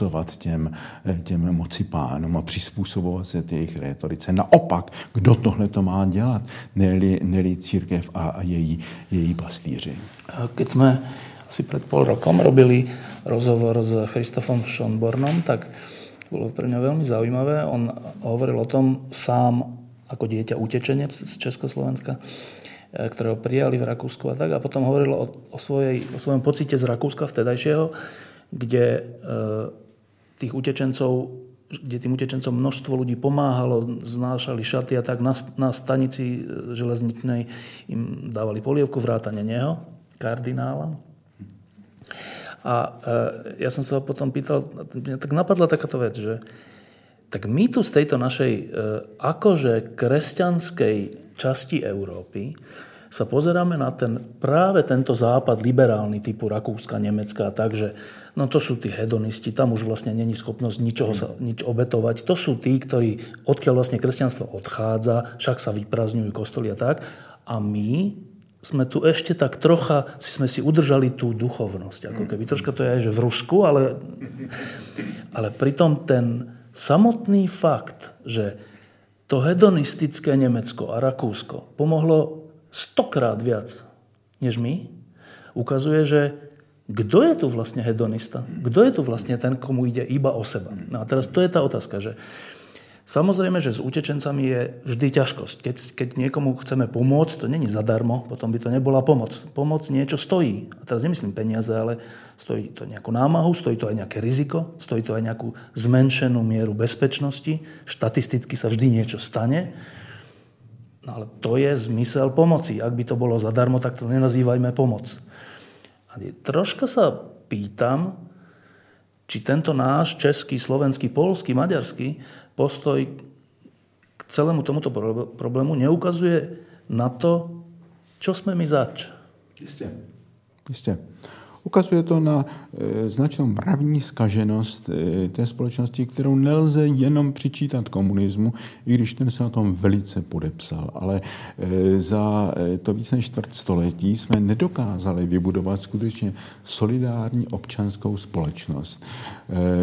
vlichocovat těm Eh, těm moci pánům a přizpůsobovat se jejich retorice. Naopak, kdo tohle to má dělat, neli, neli církev a, její, její pastýři. Keď jsme asi před pol rokom robili rozhovor s Christofom Schonbornom, tak bylo pro mě velmi zaujímavé. On hovoril o tom sám ako dieťa utečenec z Československa, eh, ktorého prijali v Rakúsku a tak. A potom hovoril o, o, svojej, o svojom pocite z Rakúska vtedajšieho, kde tých utečencov, kde tým utečencom množstvo ľudí pomáhalo, znášali šaty a tak na, na stanici e, železničnej im dávali polievku, vrátane neho, kardinála. A e, ja som sa ho potom pýtal, mňa tak napadla takáto vec, že tak my tu z tejto našej e, akože kresťanskej časti Európy sa pozeráme na ten, práve tento západ liberálny typu Rakúska, Nemecka, takže no to sú tí hedonisti, tam už vlastne není schopnosť ničoho sa, nič obetovať. To sú tí, ktorí, odkiaľ vlastne kresťanstvo odchádza, však sa vyprazňujú kostoly a tak. A my sme tu ešte tak trocha, si sme si udržali tú duchovnosť. Ako keby troška to je aj že v Rusku, ale, ale pritom ten samotný fakt, že to hedonistické Nemecko a Rakúsko pomohlo stokrát viac než my, ukazuje, že kdo je tu vlastne hedonista? Kdo je tu vlastne ten, komu ide iba o seba? No a teraz to je tá otázka, že Samozrejme, že s utečencami je vždy ťažkosť. Keď, keď niekomu chceme pomôcť, to není zadarmo, potom by to nebola pomoc. Pomoc niečo stojí. A teraz nemyslím peniaze, ale stojí to nejakú námahu, stojí to aj nejaké riziko, stojí to aj nejakú zmenšenú mieru bezpečnosti. Štatisticky sa vždy niečo stane. No ale to je zmysel pomoci. Ak by to bolo zadarmo, tak to nenazývajme pomoc. A troška sa pýtam, či tento náš český, slovenský, polský, maďarský postoj k celému tomuto problému neukazuje na to, čo sme my zač. Jistě. Jistě. Ukazuje to na e, značnou mravní skaženost e, té společnosti, kterou nelze jenom přičítat komunismu, i když ten se na tom velice podepsal. Ale e, za to více než čtvrt století jsme nedokázali vybudovat skutečně solidární občanskou společnost.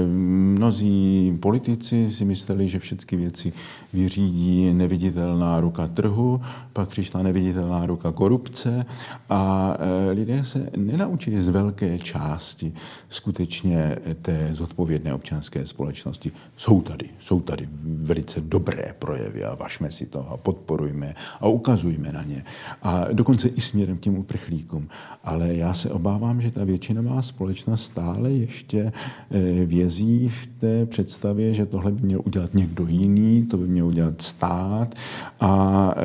Mnozí politici si mysleli, že všechny věci vyřídí neviditelná ruka trhu, pak přišla neviditelná ruka korupce a lidé se nenaučili z velké části skutečně té zodpovědné občanské společnosti. Jsou tady, jsou tady velice dobré projevy a vašme si to a podporujme a ukazujme na ně. A dokonce i směrem k těm uprchlíkům. Ale já se obávám, že ta většinová společnost stále ještě e, vězí v té představě, že tohle by měl udělat někdo jiný, to by měl udělat stát a e,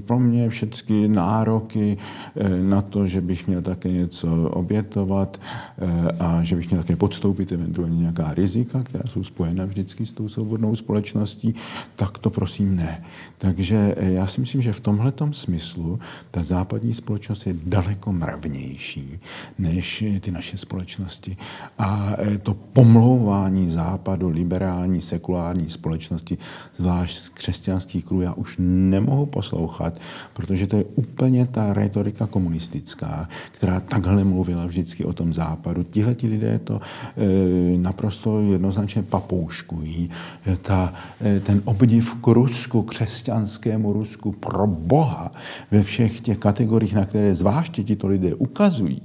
pro mě všechny nároky e, na to, že bych měl také něco obětovat e, a že bych měl také podstoupit eventuálně nějaká rizika, která jsou spojena vždycky s tou svobodnou společností, tak to prosím ne. Takže já si myslím, že v tomhle smyslu ta západní společnost je daleko mravnější než ty naše společnosti. A to pomlouvání západu, liberální, sekulární společnosti, zvlášť z křesťanských kruhů, já už nemohu poslouchat, protože to je úplně ta retorika komunistická, která takhle mluvila vždycky o tom západu. Tihle ti lidé to e, naprosto jednoznačně papouškují. Ta, e, ten obdiv k Rusku, křesťanskému Rusku pro Boha ve všech těch kategoriích, na které zvláště tito lidé ukazují,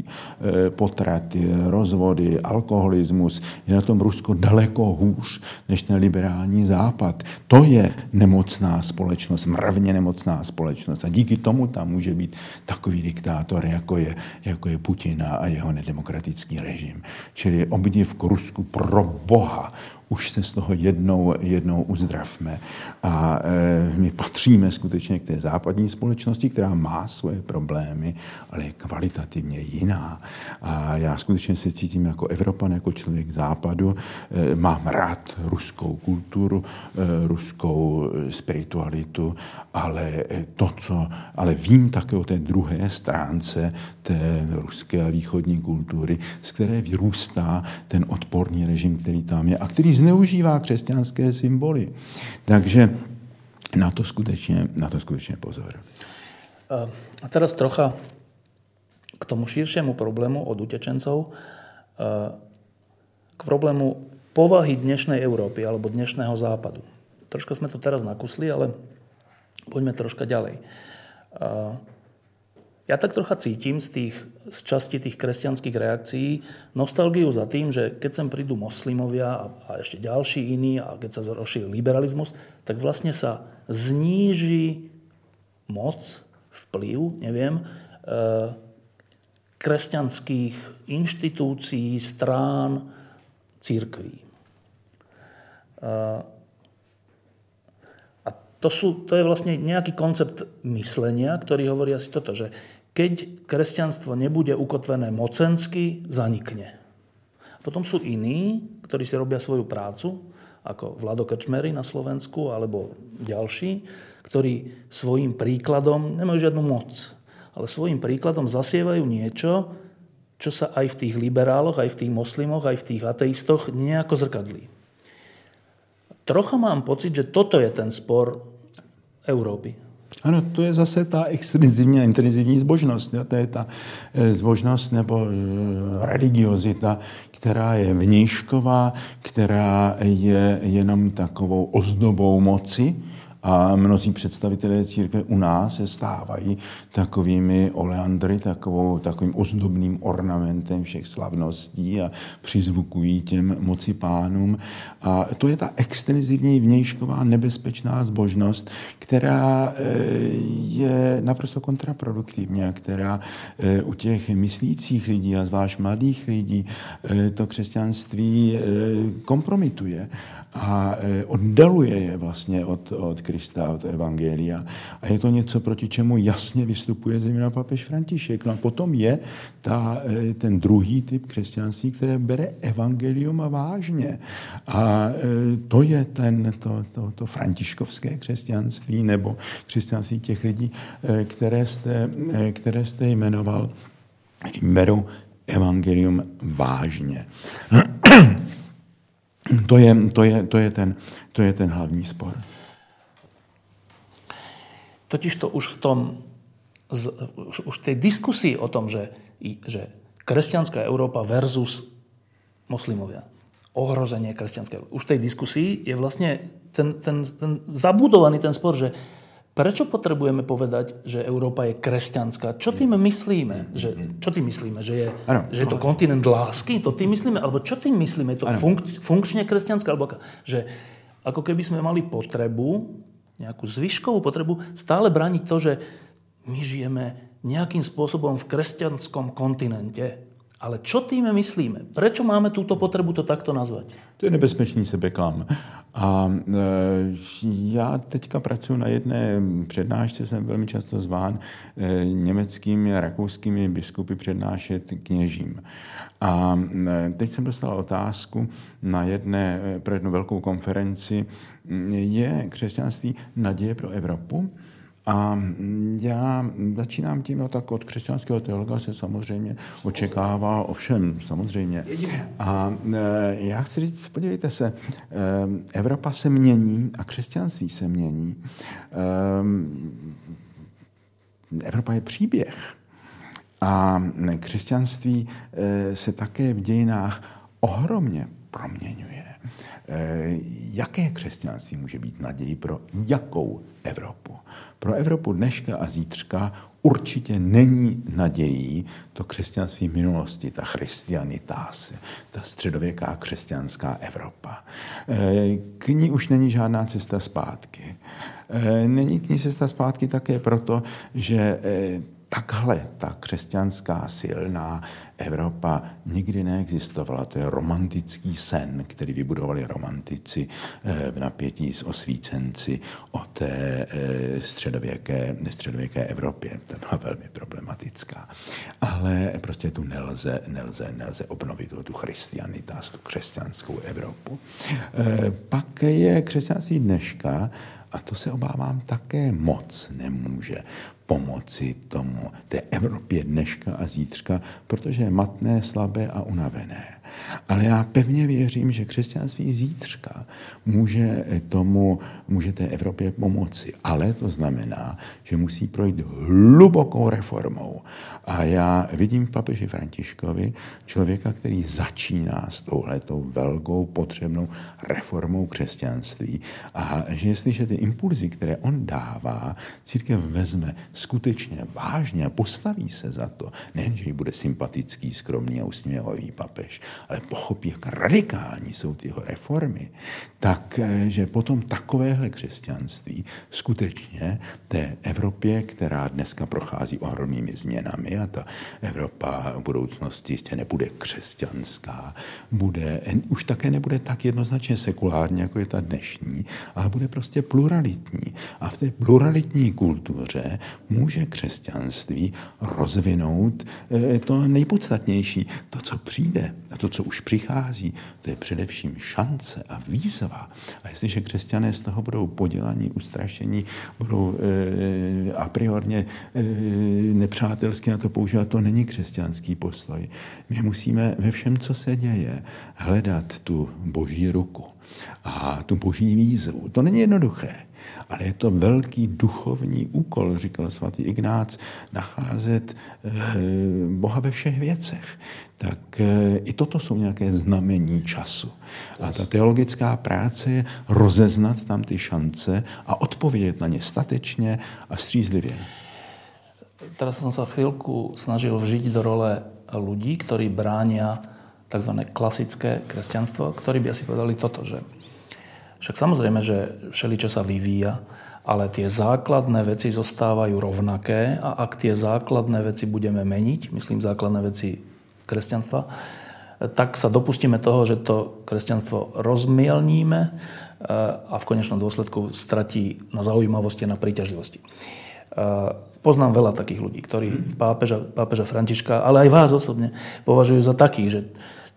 potraty, rozvody, alkoholismus, je na tom Rusko daleko hůř než ten liberální západ. To je nemocná společnost, mravně nemocná společnost. A díky tomu tam může být takový diktátor, jako je, jako je Putin a jeho nedemokratický režim. Čili obdiv k Rusku pro Boha už se z toho jednou, jednou uzdravme. A e, my patříme skutečně k té západní společnosti, která má svoje problémy, ale je kvalitativně jiná. A já skutečně se cítím jako Evropan, jako člověk západu. E, mám rád ruskou kulturu, e, ruskou spiritualitu, ale to, co, ale vím také o té druhé stránce té ruské a východní kultury, z které vyrůstá ten odporný režim, který tam je a který zneužívá křesťanské symboly. Takže na to skutečně, na to skutečně pozor. Eh, a teraz trocha k tomu širšiemu problému od utečencov, eh, k problému povahy dnešnej Európy alebo dnešného západu. Troška sme to teraz nakusli, ale poďme troška ďalej. Eh, ja tak trocha cítim z, tých, z časti tých kresťanských reakcií nostalgiu za tým, že keď sem prídu moslimovia a, a ešte ďalší iní a keď sa rozšíri liberalizmus, tak vlastne sa zníži moc, vplyv, neviem, e, kresťanských inštitúcií, strán, církví. E, a to, sú, to je vlastne nejaký koncept myslenia, ktorý hovorí asi toto, že keď kresťanstvo nebude ukotvené mocensky, zanikne. Potom sú iní, ktorí si robia svoju prácu, ako Vlado Krčmery na Slovensku, alebo ďalší, ktorí svojim príkladom, nemajú žiadnu moc, ale svojim príkladom zasievajú niečo, čo sa aj v tých liberáloch, aj v tých moslimoch, aj v tých ateistoch nejako zrkadlí. Trocha mám pocit, že toto je ten spor Európy. Ano, to je zase ta extenzivní a intenzivní zbožnost. Jo? To je ta eh, zbožnost nebo eh, religiozita, která je vnějšková, která je jenom takovou ozdobou moci, A mnozí představitelé církve u nás se stávají takovými oleandry, takovou, takovým ozdobným ornamentem všech slavností a přizvukují těm moci pánům. A to je ta extenzivní vnějšková nebezpečná zbožnost, která eh, je naprosto kontraproduktivní a která eh, u těch myslících lidí a zvlášť mladých lidí eh, to křesťanství kompromituje a oddaluje je vlastně od, od Krista, od Evangelia. A je to něco, proti čemu jasně vystupuje zejména papež František. No a potom je ta, ten druhý typ křesťanství, které bere evangelium a vážně. A to je ten, to, to, to františkovské křesťanství nebo křesťanství těch lidí, eh, které jste, které jste jmenoval, berou evangelium vážně. To je, to je, to je, ten, to je ten hlavní spor. Totiž to už v tom, už v tej diskusii o tom, že, že kresťanská Európa versus moslimovia, ohrozenie kresťanského. Už v tej diskusii je vlastne ten, ten, ten zabudovaný ten spor, že prečo potrebujeme povedať, že Európa je kresťanská? Čo tým myslíme? Že, čo tým myslíme? Že je, ano, že je to kontinent lásky? To tým myslíme? Alebo čo tým myslíme? Je to funk, funkčne kresťanská? Alebo že ako keby sme mali potrebu, nejakú zvyškovú potrebu, stále brániť to, že my žijeme nejakým spôsobom v kresťanskom kontinente. Ale čo tým myslíme? Prečo máme túto potrebu to takto nazvat? To je nebezpečný sebeklam. A e, já teďka pracuji na jedné přednášce, jsem velmi často zván e, německými a rakouskými biskupy přednášet kněžím. A e, teď jsem dostal otázku na jedné, e, pro jednu velkou konferenci, je křesťanství naděje pro Evropu? A já začínám tím, no tak od křesťanského teologa se samozřejmě očekává, ovšem samozřejmě. A e, já chci říct, podívejte se, e, Evropa se mění a křesťanství se mění. E, Evropa je příběh. A křesťanství se také v dějinách ohromně proměňuje. Jaké křesťanství může být naději pro jakou Evropu? Pro Evropu dneška a zítřka určitě není nadějí to křesťanství minulosti, ta christianitas, ta středověká křesťanská Evropa. Eh, k ní už není žádná cesta zpátky. Eh, není k ní cesta zpátky také proto, že eh, takhle ta křesťanská silná Evropa nikdy neexistovala. To je romantický sen, který vybudovali romantici eh, v napětí s osvícenci o té eh, středověké, středověké Evropě. Ta byla velmi problematická. Ale prostě tu nelze, nelze, nelze obnovit tu christianitas, tu křesťanskou Evropu. Eh, pak je křesťanství dneška a to se obávám také moc nemůže pomoci tomu, té Evropě dneška a zítřka, protože je matné, slabé a unavené. Ale já pevně věřím, že křesťanství zítřka může tomu, může té Evropě pomoci. Ale to znamená, že musí projít hlubokou reformou. A já vidím v papeži Františkovi člověka, který začíná s touhletou velkou potřebnou reformou křesťanství. A že jestliže ty impulzy, které on dává, církev vezme skutečně vážně postaví se za to, nejen, že jí bude sympatický, skromný a usměvavý papež, ale pochopí, jak radikální jsou ty jeho reformy, tak, eh, že potom takovéhle křesťanství skutečně té Evropě, která dneska prochází ohromnými změnami a ta Evropa v budoucnosti jistě nebude křesťanská, bude, už také nebude tak jednoznačně sekulární, jako je ta dnešní, ale bude prostě pluralitní. A v té pluralitní kultuře může křesťanství rozvinout eh, to nejpodstatnější, to, co přijde a to, co už přichází, to je především šance a výzva. A jestliže křesťané z toho budou podělaní, ustrašení, budou e, a priorně e, nepřátelsky na to používat, to není křesťanský postoj. My musíme ve všem, co se děje, hledat tu boží ruku a tu boží výzvu. To není jednoduché. Ale je to velký duchovní úkol, říkal svatý Ignác, nacházet eh, Boha ve všech věcech. Tak eh, i toto jsou nějaké znamení času. A ta teologická práce je rozeznat tam ty šance a odpovědět na ně statečně a střízlivě. Teraz som sa chvíľku snažil vžiť do role ľudí, ktorí bránia tzv. klasické kresťanstvo, ktorí by asi povedali toto, že však samozrejme, že všeličo sa vyvíja, ale tie základné veci zostávajú rovnaké a ak tie základné veci budeme meniť, myslím základné veci kresťanstva, tak sa dopustíme toho, že to kresťanstvo rozmielníme e, a v konečnom dôsledku stratí na zaujímavosti a na príťažlivosti. E, poznám veľa takých ľudí, ktorí pápeža, pápeža Františka, ale aj vás osobne považujú za takých, že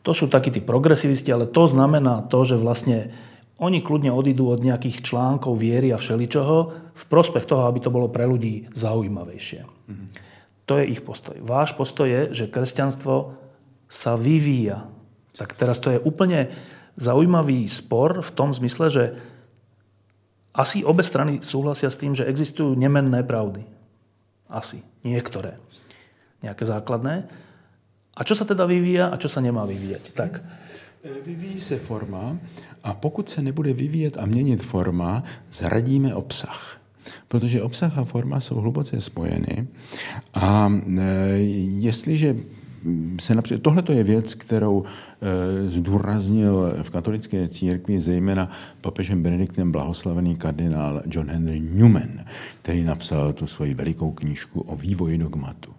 to sú takí tí progresivisti, ale to znamená to, že vlastne oni kľudne odídu od nejakých článkov viery a všeličoho v prospech toho, aby to bolo pre ľudí zaujímavejšie. Mm-hmm. To je ich postoj. Váš postoj je, že kresťanstvo sa vyvíja. Tak teraz to je úplne zaujímavý spor v tom zmysle, že asi obe strany súhlasia s tým, že existujú nemenné pravdy. Asi. Niektoré. Nejaké základné. A čo sa teda vyvíja a čo sa nemá vyvíjať? Tak. Vyvíjí se forma a pokud se nebude vyvíjet a měnit forma, zradíme obsah. Protože obsah a forma jsou hluboce spojeny a e, jestliže se například, tohle je věc, kterou e, zdůraznil v katolické církvi zejména papežem Benediktem blahoslavený kardinál John Henry Newman, který napsal tu svoji velikou knížku o vývoji dogmatu.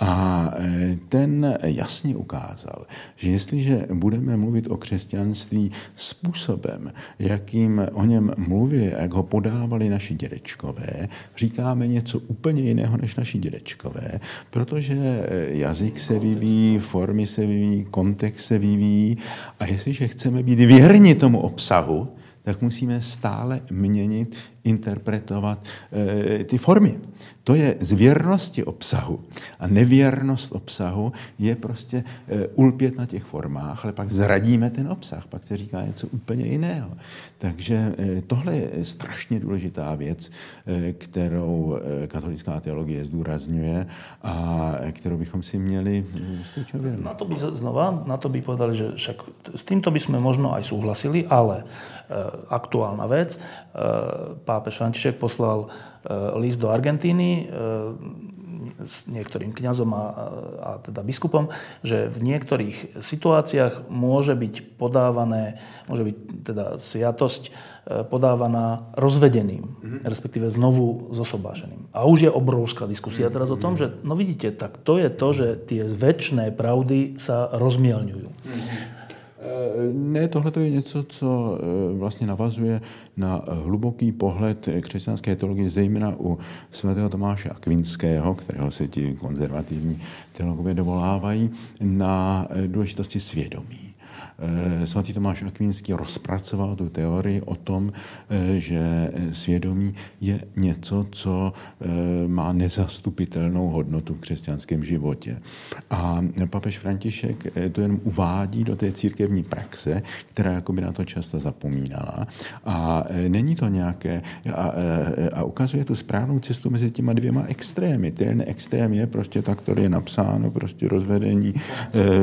A e, ten jasně ukázal, že jestliže budeme mluvit o křesťanství způsobem, jakým o něm mluvili a jak ho podávali naši dědečkové, říkáme něco úplně jiného než naši dědečkové, protože jazyk se vyvíjí, formy se vyvíjí, kontext se vyvíjí a jestliže chceme být věrni tomu obsahu, tak musíme stále měnit, interpretovat e, ty formy. To je z věrnosti obsahu. A nevěrnost obsahu je prostě e, ulpět na těch formách, ale pak zradíme ten obsah, pak se říká něco úplně jiného. Takže e, tohle je strašně důležitá věc, e, kterou e, katolická teologie zdůrazňuje a kterou bychom si měli uvědomit. Na to by znova, na to by povedali, že však s týmto by sme možno aj súhlasili, ale aktuálna vec, pápež František poslal list do Argentíny s niektorým kňazom a, a teda biskupom, že v niektorých situáciách môže byť podávané, môže byť teda sviatosť podávaná rozvedeným, mm-hmm. respektíve znovu zosobášeným. A už je obrovská diskusia teraz o tom, že no vidíte, tak to je to, že tie väčšné pravdy sa rozmielňujú. Mm-hmm. Ne, tohle je něco, co eh, vlastně navazuje na hluboký pohled křesťanské teologie, zejména u svatého Tomáše Akvinského, kterého se ti konzervativní teologové dovolávají, na eh, důležitosti svědomí. Eh, svatý Tomáš Akvínský rozpracoval tu teorii o tom, eh, že svědomí je něco, co eh, má nezastupitelnou hodnotu v křesťanském životě. A papež František to jen uvádí do té církevní praxe, která jako by na to často zapomínala. A není to nějaké, a, a ukazuje tu správnou cestu mezi těma dvěma extrémy. Ten extrém je prostě tak, který je napsáno, prostě rozvedení,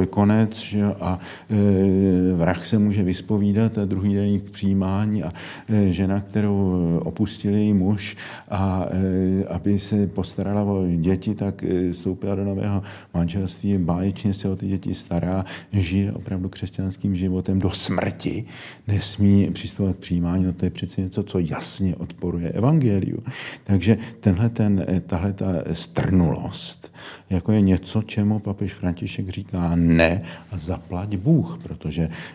konec, že, a vrah se může vyspovídat a druhý den jít přijímání a e, žena, kterou opustili její muž a e, aby se postarala o děti, tak e, vstoupila do nového manželství, báječně se o ty děti stará, žije opravdu křesťanským životem do smrti, nesmí přistupovat k přijímání, no to je přece něco, co jasně odporuje evangeliu. Takže tenhle ten, tahle ta strnulost, jako je něco, čemu papež František říká ne a zaplať Bůh, protože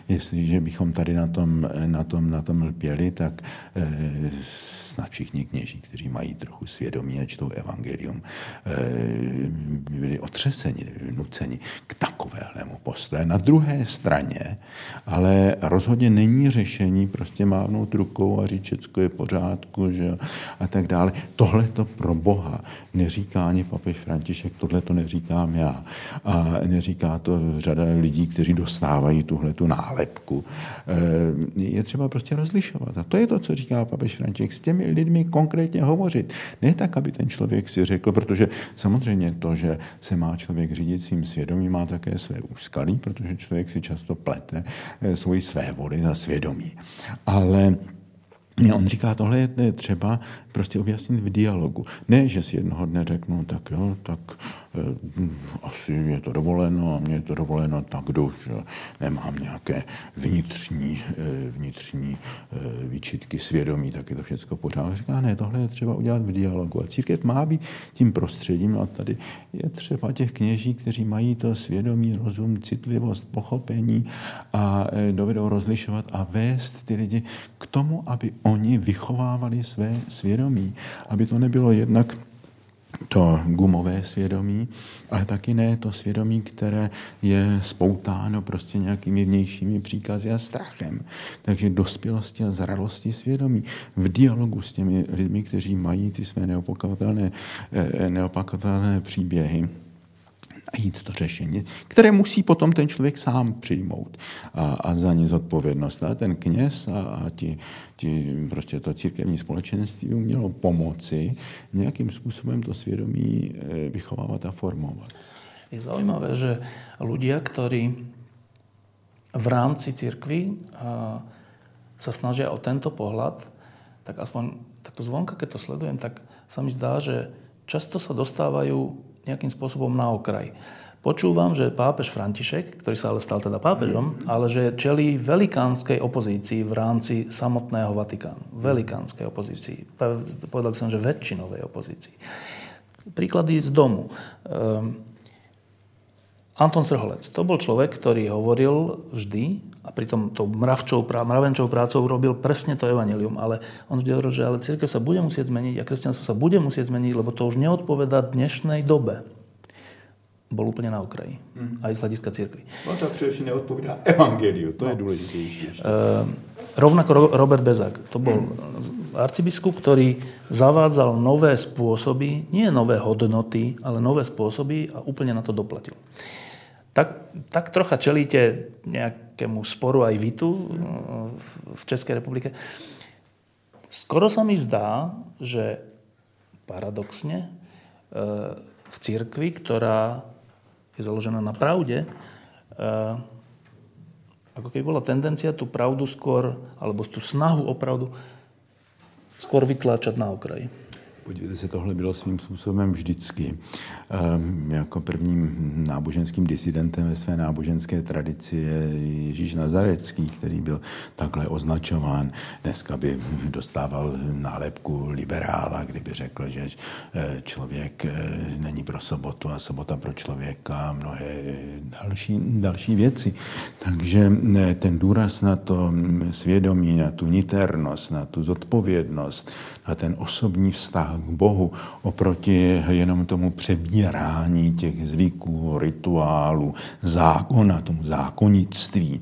jestliže bychom tady na tom, na tom, na tom lpěli, tak eh, snad všichni kněží, kteří mají trochu svědomí a čtou evangelium, eh, byli otřeseni, nuceni k takovému postoje. Na druhé straně ale rozhodně není řešení prostě mávnout rukou a říct, všechno je pořádku že a tak dále. Tohle to pro Boha neříká ani papež František, tohle to neříkám já. A neříká to řada lidí, kteří dostávají tuhle tu nálepku. Eh, je třeba prostě rozlišovat. A to je to, co říká papež František. S těmi lidmi konkrétně hovořit. Ne tak, aby ten člověk si řekl, protože samozřejmě to, že se má člověk řídit svým svědomím, má také své úskalí, protože člověk si často plete eh, svoji své vody za svědomí. Ale On říká, tohle je třeba prostě objasnit v dialogu. Ne, že si jednoho dne řeknu, tak jo, tak Eh, asi je to dovoleno a mě je to dovoleno, tak jdu, že nemám nějaké vnitřní, eh, vnitřní eh, výčitky svědomí, tak je to všechno pořád. Říká, ne, tohle je třeba udělat v dialogu. A církev má být tím prostředím a tady je třeba těch kněží, kteří mají to svědomí, rozum, citlivost, pochopení a dovedou rozlišovat a vést ty lidi k tomu, aby oni vychovávali své svědomí. Aby to nebylo jednak to gumové svědomí, ale taky ne to svědomí, které je spoutáno prostě nějakými vnějšími příkazy a strachem. Takže dospělosti a zralosti svědomí v dialogu s těmi lidmi, kteří mají ty své neopakovatelné, eh, neopakovatelné příběhy, najít to řešení, které musí potom ten člověk sám přijmout a, a za ně zodpovědnost. A ten kněz a, a ti, ti, prostě to církevní společenství mělo pomoci nějakým způsobem to svědomí eh, vychovávat a formovat. Je zaujímavé, že ľudia, ktorí v rámci církvy sa snažia o tento pohľad, tak aspoň takto zvonka, keď to sledujem, tak sa mi zdá, že často sa dostávajú nejakým spôsobom na okraj. Počúvam, že pápež František, ktorý sa ale stal teda pápežom, ale že čelí velikánskej opozícii v rámci samotného Vatikánu. Velikánskej opozícii. Povedal som, že väčšinovej opozícii. Príklady z domu. Um, Anton Srholec. To bol človek, ktorý hovoril vždy a pritom tou mravčou, mravenčou prácou robil presne to evanelium, ale on vždy hovoril, že ale církev sa bude musieť zmeniť a kresťanstvo sa bude musieť zmeniť, lebo to už neodpoveda dnešnej dobe. Bol úplne na okraji. Mm. Aj z hľadiska církvy. No to především neodpovídá evangeliu, to no. je důležitější. Uh, rovnako Robert Bezak. To bol mm. arcibiskup, ktorý zavádzal nové spôsoby, nie nové hodnoty, ale nové spôsoby a úplne na to doplatil tak, tak trocha čelíte nejakému sporu aj vy tu v Českej republike. Skoro sa mi zdá, že paradoxne e, v církvi, ktorá je založená na pravde, e, ako keby bola tendencia tú pravdu skôr, alebo tú snahu o pravdu skôr vytláčať na okraji. Podívejte se, tohle bylo svým způsobem vždycky. Ehm, jako prvním náboženským disidentem ve své náboženské tradici je Ježíš Nazarecký, který byl takhle označován. Dneska by dostával nálepku liberála, kdyby řekl, že eh, člověk eh, není pro sobotu a sobota pro člověka a mnohé další, další věci. Takže eh, ten důraz na to svědomí, na tu niternost, na tu zodpovědnost, na ten osobní vztah k Bohu oproti jenom tomu přebírání těch zvyků, rituálů, zákona, tomu zákonnictví,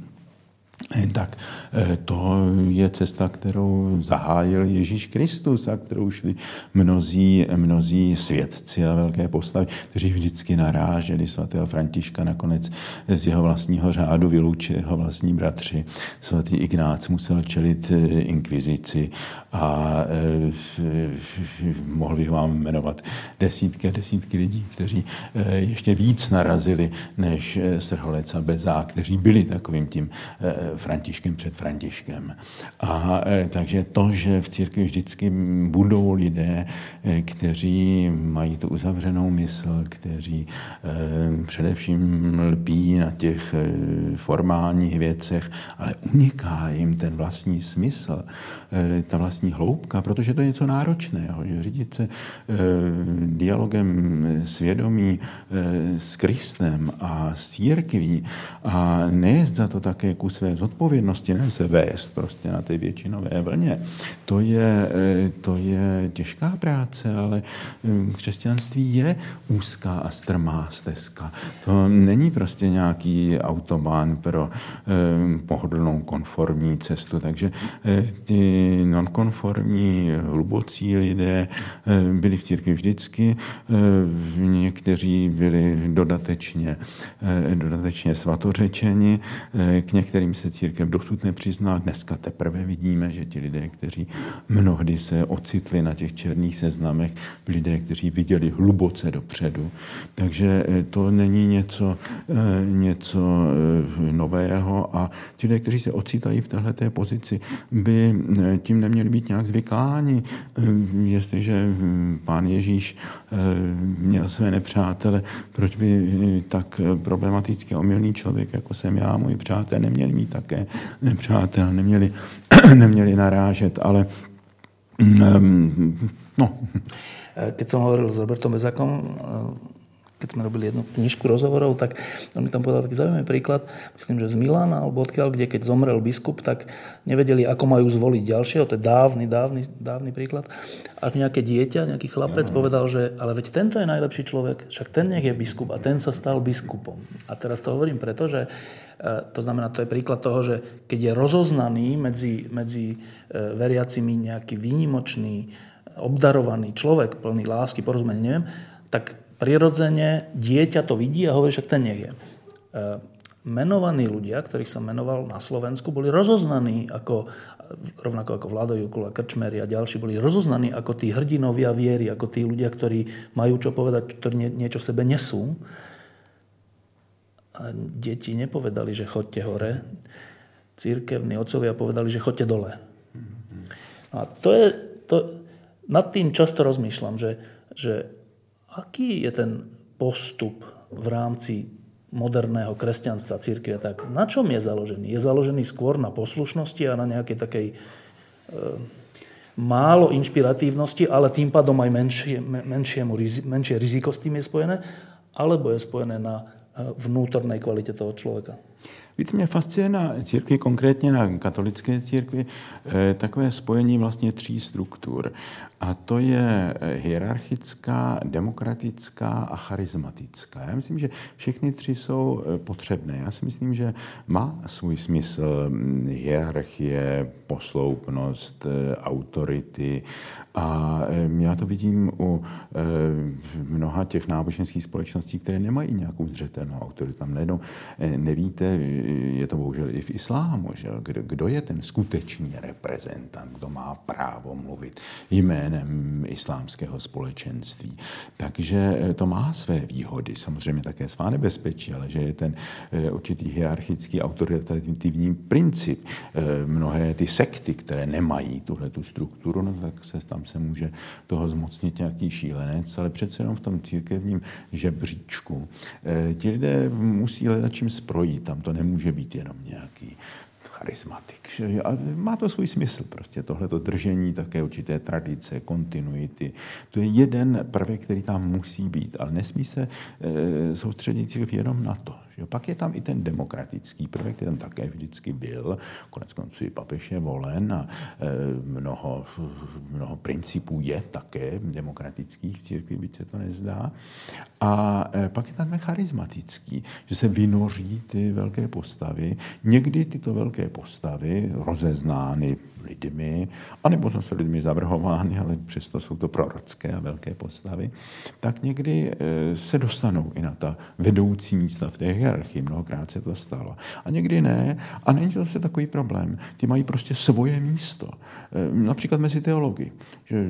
tak eh, to je cesta, kterou zahájil Ježíš Kristus a kterou šli mnozí, mnozí svědci a velké postavy, kteří vždycky naráželi svatého Františka nakonec z jeho vlastního řádu vyloučili jeho vlastní bratři. Svatý Ignác musel čelit eh, inkvizici a mohl bych vám jmenovat desítky a desítky lidí, kteří ještě víc narazili než Srholec a Bezá, kteří byli takovým tím Františkem před Františkem. A e, takže to, že v církvi vždycky budou lidé, e, kteří mají tu uzavřenou mysl, kteří e, především lpí na těch formálních věcech, ale uniká jim ten vlastní smysl, ta vlastní hloubka, protože to je něco náročného, že řídit se dialogem svědomí s Kristem a s církví a nejezd za to také ku své zodpovědnosti se vést prostě na té většinové vlně. To je, eh, to je těžká práce, ale křesťanství je úzká a strmá stezka. To není prostě nějaký autobán pro eh, pohodlnou konformní cestu, takže eh, nonkonformní hlubocí lidé byli v církvi vždycky, někteří byli dodatečně, dodatečně svatořečeni, k některým se církev dosud nepřizná. Dneska teprve vidíme, že ti lidé, kteří mnohdy se ocitli na těch černých seznamech, lidé, kteří viděli hluboce dopředu. Takže to není něco, něco nového a ti lidé, kteří se ocitají v této pozici, by tím neměli být nějak zvykáni. Jestliže pán Ježíš měl své nepřátele, proč by tak problematický omylný člověk, jako jsem já, moji přátelé, neměli mít také nepřátel, neměli, neměli narážet, ale um, no. Keď som hovoril s Robertom Bezakom, keď sme robili jednu knižku rozhovorov, tak on mi tam povedal taký zaujímavý príklad, myslím, že z Milána alebo odkiaľ, kde keď zomrel biskup, tak nevedeli, ako majú zvoliť ďalšieho, to je dávny, dávny, dávny príklad. A nejaké dieťa, nejaký chlapec povedal, že ale veď tento je najlepší človek, však ten nech je biskup a ten sa stal biskupom. A teraz to hovorím preto, že e, to znamená, to je príklad toho, že keď je rozoznaný medzi, medzi e, veriacimi nejaký výnimočný, obdarovaný človek, plný lásky, porozumenia, neviem, tak prirodzene dieťa to vidí a hovorí, že ten nie je. E, menovaní ľudia, ktorých som menoval na Slovensku, boli rozoznaní ako, rovnako ako Vlado Jukula, Krčmery a ďalší, boli rozoznaní ako tí hrdinovia viery, ako tí ľudia, ktorí majú čo povedať, ktorí niečo v sebe nesú. A deti nepovedali, že chodte hore. Církevní otcovia povedali, že chodte dole. A to je, to, nad tým často rozmýšľam, že, že aký je ten postup v rámci moderného kresťanstva, církve, tak na čom je založený? Je založený skôr na poslušnosti a na nejakej takej e, málo inšpiratívnosti, ale tým pádom aj menšie, menšiemu, menšie riziko s tým je spojené, alebo je spojené na e, vnútornej kvalite toho človeka? Víc mě fascinuje na církvi, konkrétně na katolické církvi, eh, takové spojení vlastně tří struktur. A to je eh, hierarchická, demokratická a charismatická. Já myslím, že všechny tři jsou eh, potřebné. Já si myslím, že má svůj smysl hm, hierarchie, posloupnost, autority. A já to vidím u mnoha těch náboženských společností, které nemají nějakou zřetelnou autoritu. Tam najednou nevíte, je to bohužel i v islámu, že kdo, kdo je ten skutečný reprezentant, kdo má právo mluvit jménem islámského společenství. Takže eh, to má své výhody, samozřejmě také svá nebezpečí, ale že je ten eh, určitý hierarchický autoritativní princip. Eh, mnohé ty sekty, které nemají tuhle tu strukturu, no tak se tam se může toho zmocnit nějaký šílenec, ale přece jenom v tom církevním žebříčku. Ti lidé musí hledat čím sprojit, tam to nemůže nemůže být jenom nějaký charismatik. Že? A má to svůj smysl prostě, tohleto držení také určité tradice, kontinuity. To je jeden prvek, který tam musí být, ale nesmí se e, soustředit jenom na to. Že? Pak je tam i ten demokratický prvek, který tam také vždycky byl. Konec konců i papež je volen a e, mnoho, mnoho principů je také demokratických v církvi, byť se to nezdá. A e, pak je tam ten charismatický, že se vynoří ty velké postavy. Někdy tyto velké postavy, rozeznány lidmi, anebo zase lidmi zavrhovány, ale přesto jsou to prorocké a velké postavy, tak někdy e, se dostanou i na ta vedoucí místa v té hierarchii. Mnohokrát se to stalo. A někdy ne. A není to zase takový problém. Ti mají prostě svoje místo. E, například mezi teology. Že,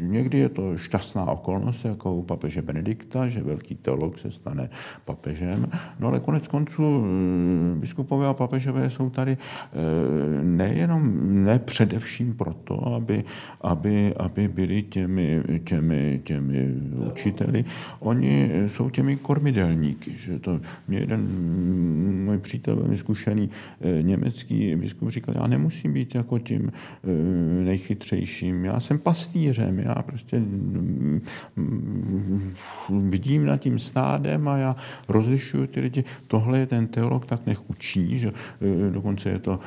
někdy je to šťastná okolnost, jako u papeže Benedikta, že velký teolog se stane papežem. No ale konec konců e, biskupové a papežové jsou tady nejenom ne především proto, aby, aby, aby byli těmi, těmi, těmi učiteli. Oni jsou těmi kormidelníky. Že to mě jeden můj přítel velmi zkušený eh, německý biskup říkal, já nemusím být jako tím eh, nejchytřejším, já jsem pastýřem, já prostě mm, vidím nad tím stádem a já rozlišuju ty lidi. Tohle je ten teolog, tak nech učí, že eh, dokonce je to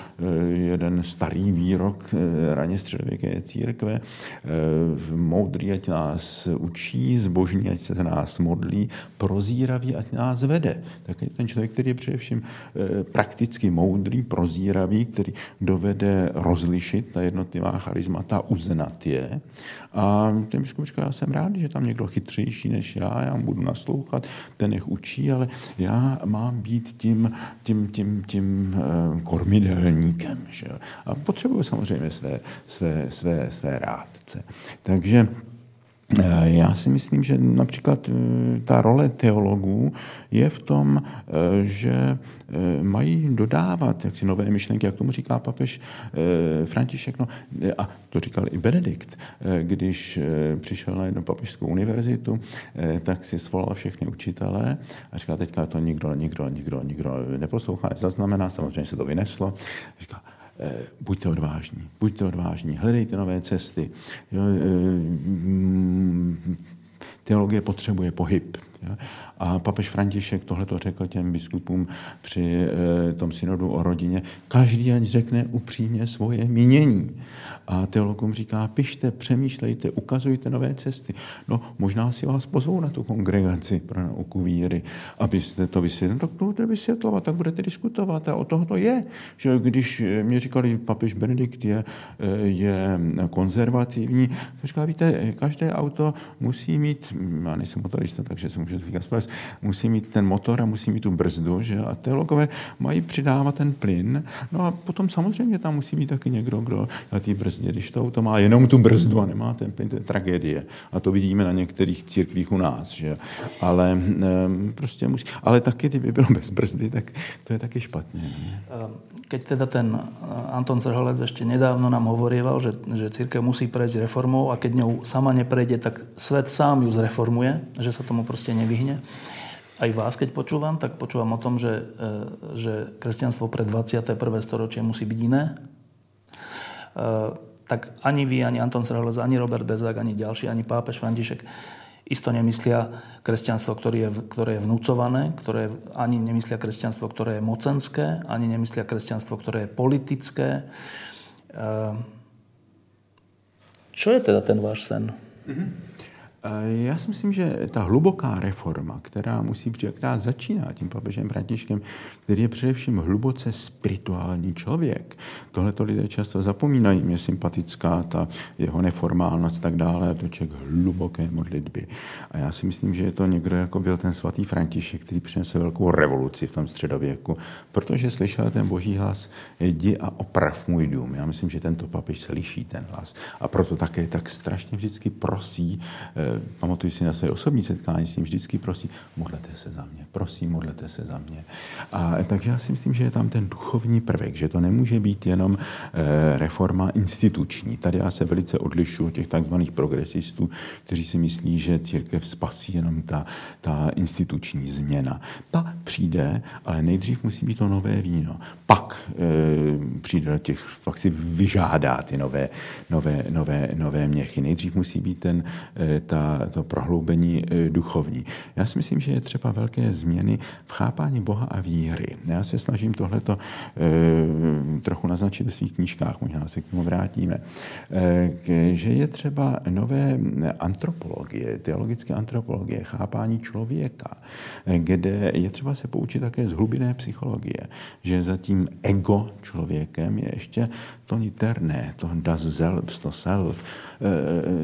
jeden starý výrok eh, raně středověké církve. Eh, moudrý, ať nás učí, zbožní, ať se nás modlí, prozíravý, ať nás vede. tak je ten člověk, který je především eh, prakticky moudrý, prozíravý, který dovede rozlišit ta jednotlivá charismata, uznat je. A ten říká, já jsem rád, že tam někdo chytřejší než já, já mu budu naslouchat, ten nech učí, ale já mám být tím, tím, tím, tím eh, kormidelníkem. Že? A potřebuji samozřejmě své, své, své, své rádce. Takže já si myslím, že například eh, ta role teologů je v tom, eh, že mají dodávat jaksi nové myšlenky, jak tomu říká papež František. No, a to říkal i Benedikt, když přišel na jednu papežskou univerzitu, tak si svolal všechny učitele a říká, teďka to nikdo, nikdo, nikdo, nikdo neposlouchá, nezaznamená, samozřejmě se to vyneslo. Říká, Eh, buďte odvážní, buďte odvážní, hledejte nové cesty. Eh, mm, teologie potřebuje pohyb. A papež František tohle to řekl těm biskupům při eh, tom synodu o rodině. Každý ať řekne upřímně svoje mínění. A teologům říká, pište, přemýšlejte, ukazujte nové cesty. No, možná si vás pozvou na tu kongregaci pro nauku víry, abyste to vysvětlili. No, tak to budete vysvětlovat, tak budete diskutovat. A o toho to je. Že když mě říkali, papež Benedikt je, eh, je konzervativní, říká, víte, každé auto musí mít, já nejsem motorista, takže se můžu říkat musí mít ten motor a musí mít tu brzdu, že? A teologové mají přidávat ten plyn. No a potom samozřejmě tam musí mít taky někdo, kdo na té brzdě, když to auto má jenom tu brzdu a nemá ten plyn, to je tragédie. A to vidíme na některých církvích u nás, že? Ale um, prostě musí. Ale taky, kdyby bylo bez brzdy, tak to je taky špatně. Ne? Ehm, keď teda ten eh, Anton Zrholec ešte nedávno nám hovorieval, že, že církev musí prejsť reformou a keď ňou sama neprejde, tak svet sám ju zreformuje, že sa tomu proste nevyhne. Aj vás, keď počúvam, tak počúvam o tom, že, eh, že kresťanstvo pre 21. storočie musí byť iné. Eh, tak ani vy, ani Anton Zrholec, ani Robert Bezák, ani ďalší, ani pápež František isto nemyslia kresťanstvo, ktoré je, ktoré je vnúcované, ktoré ani nemyslia kresťanstvo, ktoré je mocenské, ani nemyslia kresťanstvo, ktoré je politické. Ehm, čo je teda ten váš sen? Mm-hmm. Já si myslím, že ta hluboká reforma, která musí přijít, která začíná tím papežem Františkem, který je především hluboce spirituální člověk. Tohle to lidé často zapomínají. Mě sympatická ta jeho neformálnost a tak dále, a to člověk hluboké modlitby. A já si myslím, že je to někdo, jako byl ten svatý František, který přinesl velkou revoluci v tom středověku, protože slyšel ten boží hlas, jdi a oprav můj dům. Já myslím, že tento papež slyší ten hlas. A proto také tak strašně vždycky prosí eh, pamatuju si na své osobní setkání s ním, vždycky prosí, modlete se za mě, prosím, modlete se za mě. A takže já si myslím, že je tam ten duchovní prvek, že to nemůže být jenom e, reforma instituční. Tady já se velice odlišuji od těch takzvaných progresistů, kteří si myslí, že církev spasí jenom ta, ta instituční změna. Ta přijde, ale nejdřív musí být to nové víno. Pak e, přijde do těch, pak si vyžádá ty nové, nové, nové, nové měchy. Nejdřív musí být ten, e, ta to prohloubení e, duchovní. Já si myslím, že je třeba velké změny v chápání Boha a víry. Já se snažím tohleto e, trochu naznačit ve svých knížkách, možná se k tomu vrátíme, e, že je třeba nové antropologie, teologické antropologie, chápání člověka, kde je třeba se poučit také z hlubinné psychologie, že za tím ego člověkem je ještě to niterné, to das selbst, to self.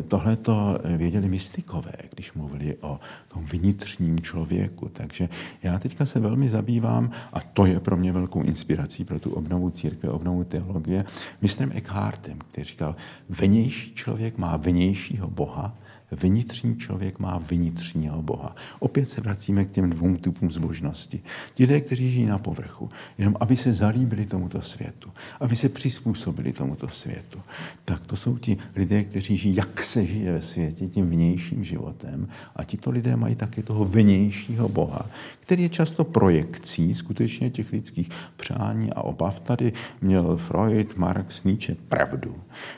Tohle to věděli mystikové, když mluvili o tom vnitřním člověku. Takže já teďka se velmi zabývám, a to je pro mě velkou inspirací pro tu obnovu církve, obnovu teologie, mistrem Eckhartem, který říkal, vnější člověk má vnějšího Boha, vnitřní člověk má vnitřního Boha. Opět se vracíme k těm dvou typům zbožnosti. Ti lidé, kteří žijí na povrchu, jenom aby se zalíbili tomuto světu, aby se přizpůsobili tomuto světu, tak to jsou ti lidé, kteří žijí, jak se žije ve světě, tím vnějším životem. A tito lidé mají také toho vnějšího Boha, který je často projekcí skutečně těch lidských přání a obav. Tady měl Freud, Marx, Nietzsche pravdu,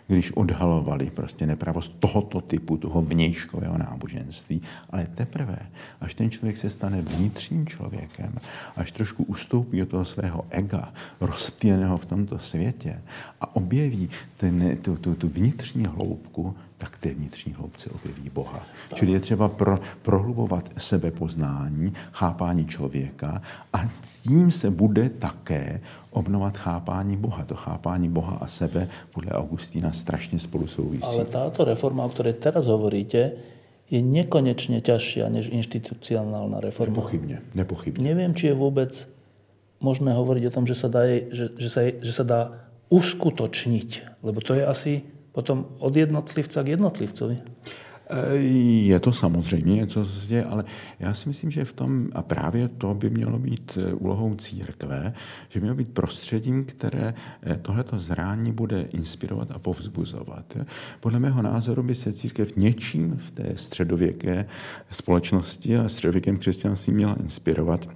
když odhalovali prostě nepravost tohoto typu, toho vnějškového náboženství. Ale teprve, až ten člověk se stane vnitřním člověkem, až trošku ustoupí od toho svého ega, rozptýleného v tomto světě a objeví ten, tu, tu, tu vnitřní hloubku, tak té vnitřní hloubce objeví Boha. Tak. Čili je třeba pro, prohlubovat sebepoznání, chápání člověka a tím se bude také obnovat chápání Boha. To chápání Boha a sebe podle Augustína strašně spolu souvisí. Ale táto reforma, o které teraz hovoríte, je nekonečně těžší než institucionálna reforma. Nepochybně, nepochybně. Nevím, či je vůbec možné hovoriť o tom, že sa dá, že, že sa, že sa dá uskutočniť. Lebo to je asi potom od jednotlivca k jednotlivcovi. E, je to samozřejmě něco zde, ale já si myslím, že v tom, a právě to by mělo být e, úlohou církve, že mělo být prostředím, které e, tohleto zrání bude inspirovat a povzbuzovat. Podle mého názoru by se církev něčím v té středověké společnosti a středověkém křesťanství měla inspirovat.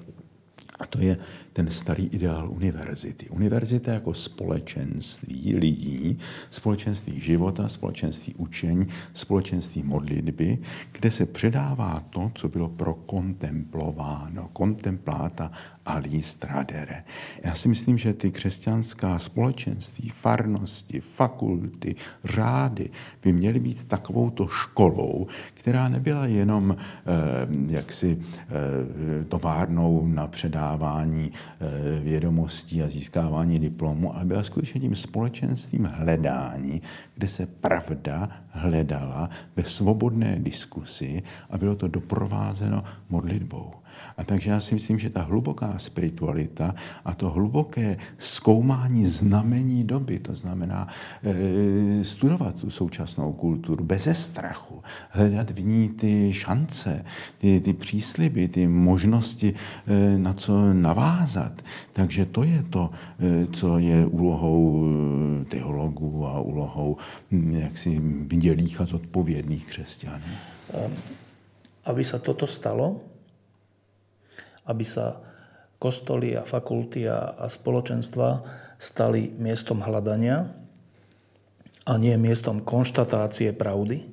A to je ten starý ideál univerzity. Univerzita jako společenství lidí, společenství života, společenství učení, společenství modlitby, kde se předává to, co bylo prokontemplováno, kontempláta alis tradere. Já si myslím, že ty křesťanská společenství, farnosti, fakulty, řády by měly být takovouto školou, která nebyla jenom eh, jaksi eh, továrnou na předávání vědomostí a získávání diplomu, ale byla skutečně tím společenstvím hledání, kde se pravda hledala ve svobodné diskusi a bylo to doprovázeno modlitbou. A takže já si myslím, že ta hluboká spiritualita a to hluboké zkoumání znamení doby, to znamená e, studovat tu současnou kulturu bez strachu, hledat v ní ty šance, ty, ty přísliby, ty možnosti, e, na co navázat. Takže to je to, e, co je úlohou teologů a úlohou jaksi vidělých a zodpovědných křesťanů. Aby se toto stalo, aby sa kostoly a fakulty a, a spoločenstva stali miestom hľadania a nie miestom konštatácie pravdy.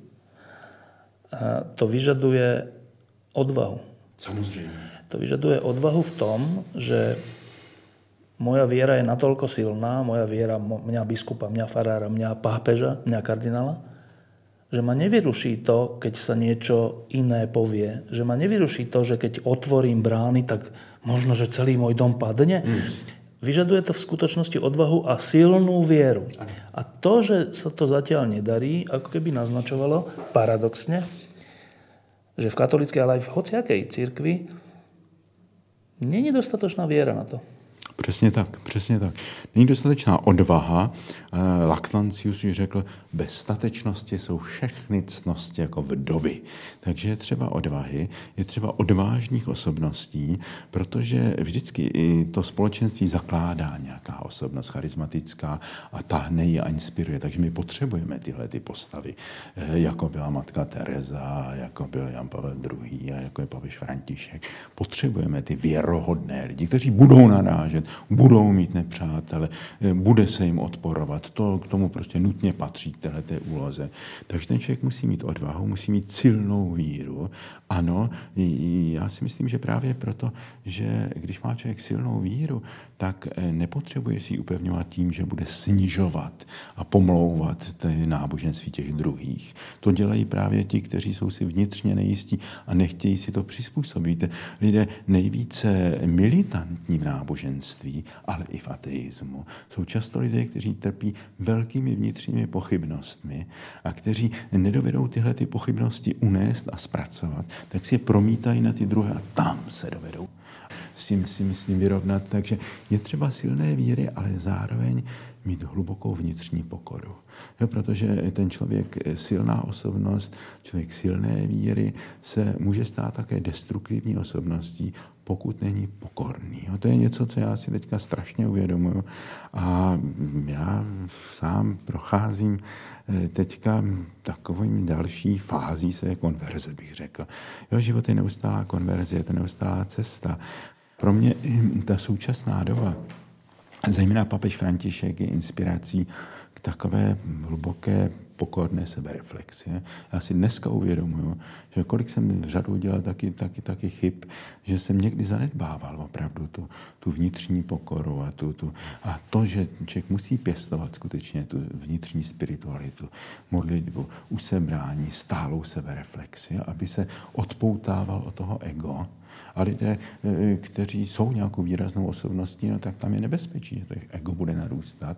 A to vyžaduje odvahu. Samozrejme. To vyžaduje odvahu v tom, že moja viera je natoľko silná, moja viera mňa biskupa, mňa farára, mňa pápeža, mňa kardinála, že ma nevyruší to, keď sa niečo iné povie. Že ma nevyruší to, že keď otvorím brány, tak možno, že celý môj dom padne. Mm. Vyžaduje to v skutočnosti odvahu a silnú vieru. A to, že sa to zatiaľ nedarí, ako keby naznačovalo paradoxne, že v katolíckej, ale aj v hociakej cirkvi není dostatočná viera na to. Přesně tak, přesně tak. Není dostatečná odvaha. Eh, Laktancius ji řekl, bez statečnosti jsou všechny cnosti jako vdovy. Takže je třeba odvahy, je třeba odvážných osobností, protože vždycky i to společenství zakládá nějaká osobnost charismatická a tahne ji a inspiruje. Takže my potřebujeme tyhle ty postavy, eh, jako byla matka Teresa, jako byl Jan Pavel II. a jako je papež František. Potřebujeme ty věrohodné lidi, kteří budou narážet, budou mít nepřátele, eh, bude se jim odporovat. To k tomu prostě nutně patří k této úloze. Takže ten člověk musí mít odvahu, musí mít silnou víru. Ano, já si myslím, že právě proto, že když má člověk silnou víru, tak eh, nepotřebuje si ji upevňovat tím, že bude snižovat a pomlouvat ty náboženství těch druhých. To dělají právě ti, kteří jsou si vnitřně nejistí a nechtějí si to přizpůsobit. Lidé nejvíce militantní v náboženství, ale i v ateismu, jsou často lidé, kteří trpí velkými vnitřními pochybnostmi a kteří nedovedou tyhle ty pochybnosti unést a zpracovat, tak si je promítají na ty druhé a tam se dovedou s tím, s tím, s tím vyrovnat. Takže je třeba silné víry, ale zároveň mít hlubokou vnitřní pokoru. Jo, protože ten člověk, silná osobnost, člověk silné víry, se může stát také destruktivní osobností, pokud není pokorný. Jo, to je něco, co já si teďka strašně uvědomuju. A já sám procházím eh, teďka takovým další fází své konverze, bych řekl. Jo, život je neustálá konverze, je to neustálá cesta. Pro mě ta současná doba, zejména papež František, je inspirací takové hluboké pokorné sebereflexie. Já si dneska uvědomuju, že kolik jsem řadu udělal taky, taky, taky chyb, že jsem někdy zanedbával opravdu tu, tu vnitřní pokoru a, tu, tu, a to, že člověk musí pěstovat skutečně tu vnitřní spiritualitu, modlitbu, usebrání, stálou sebereflexi, aby se odpoutával od toho ego, a lidé, e, kteří jsou nějakou výraznou osobností, no tak tam je nebezpečí, že to ego bude narůstat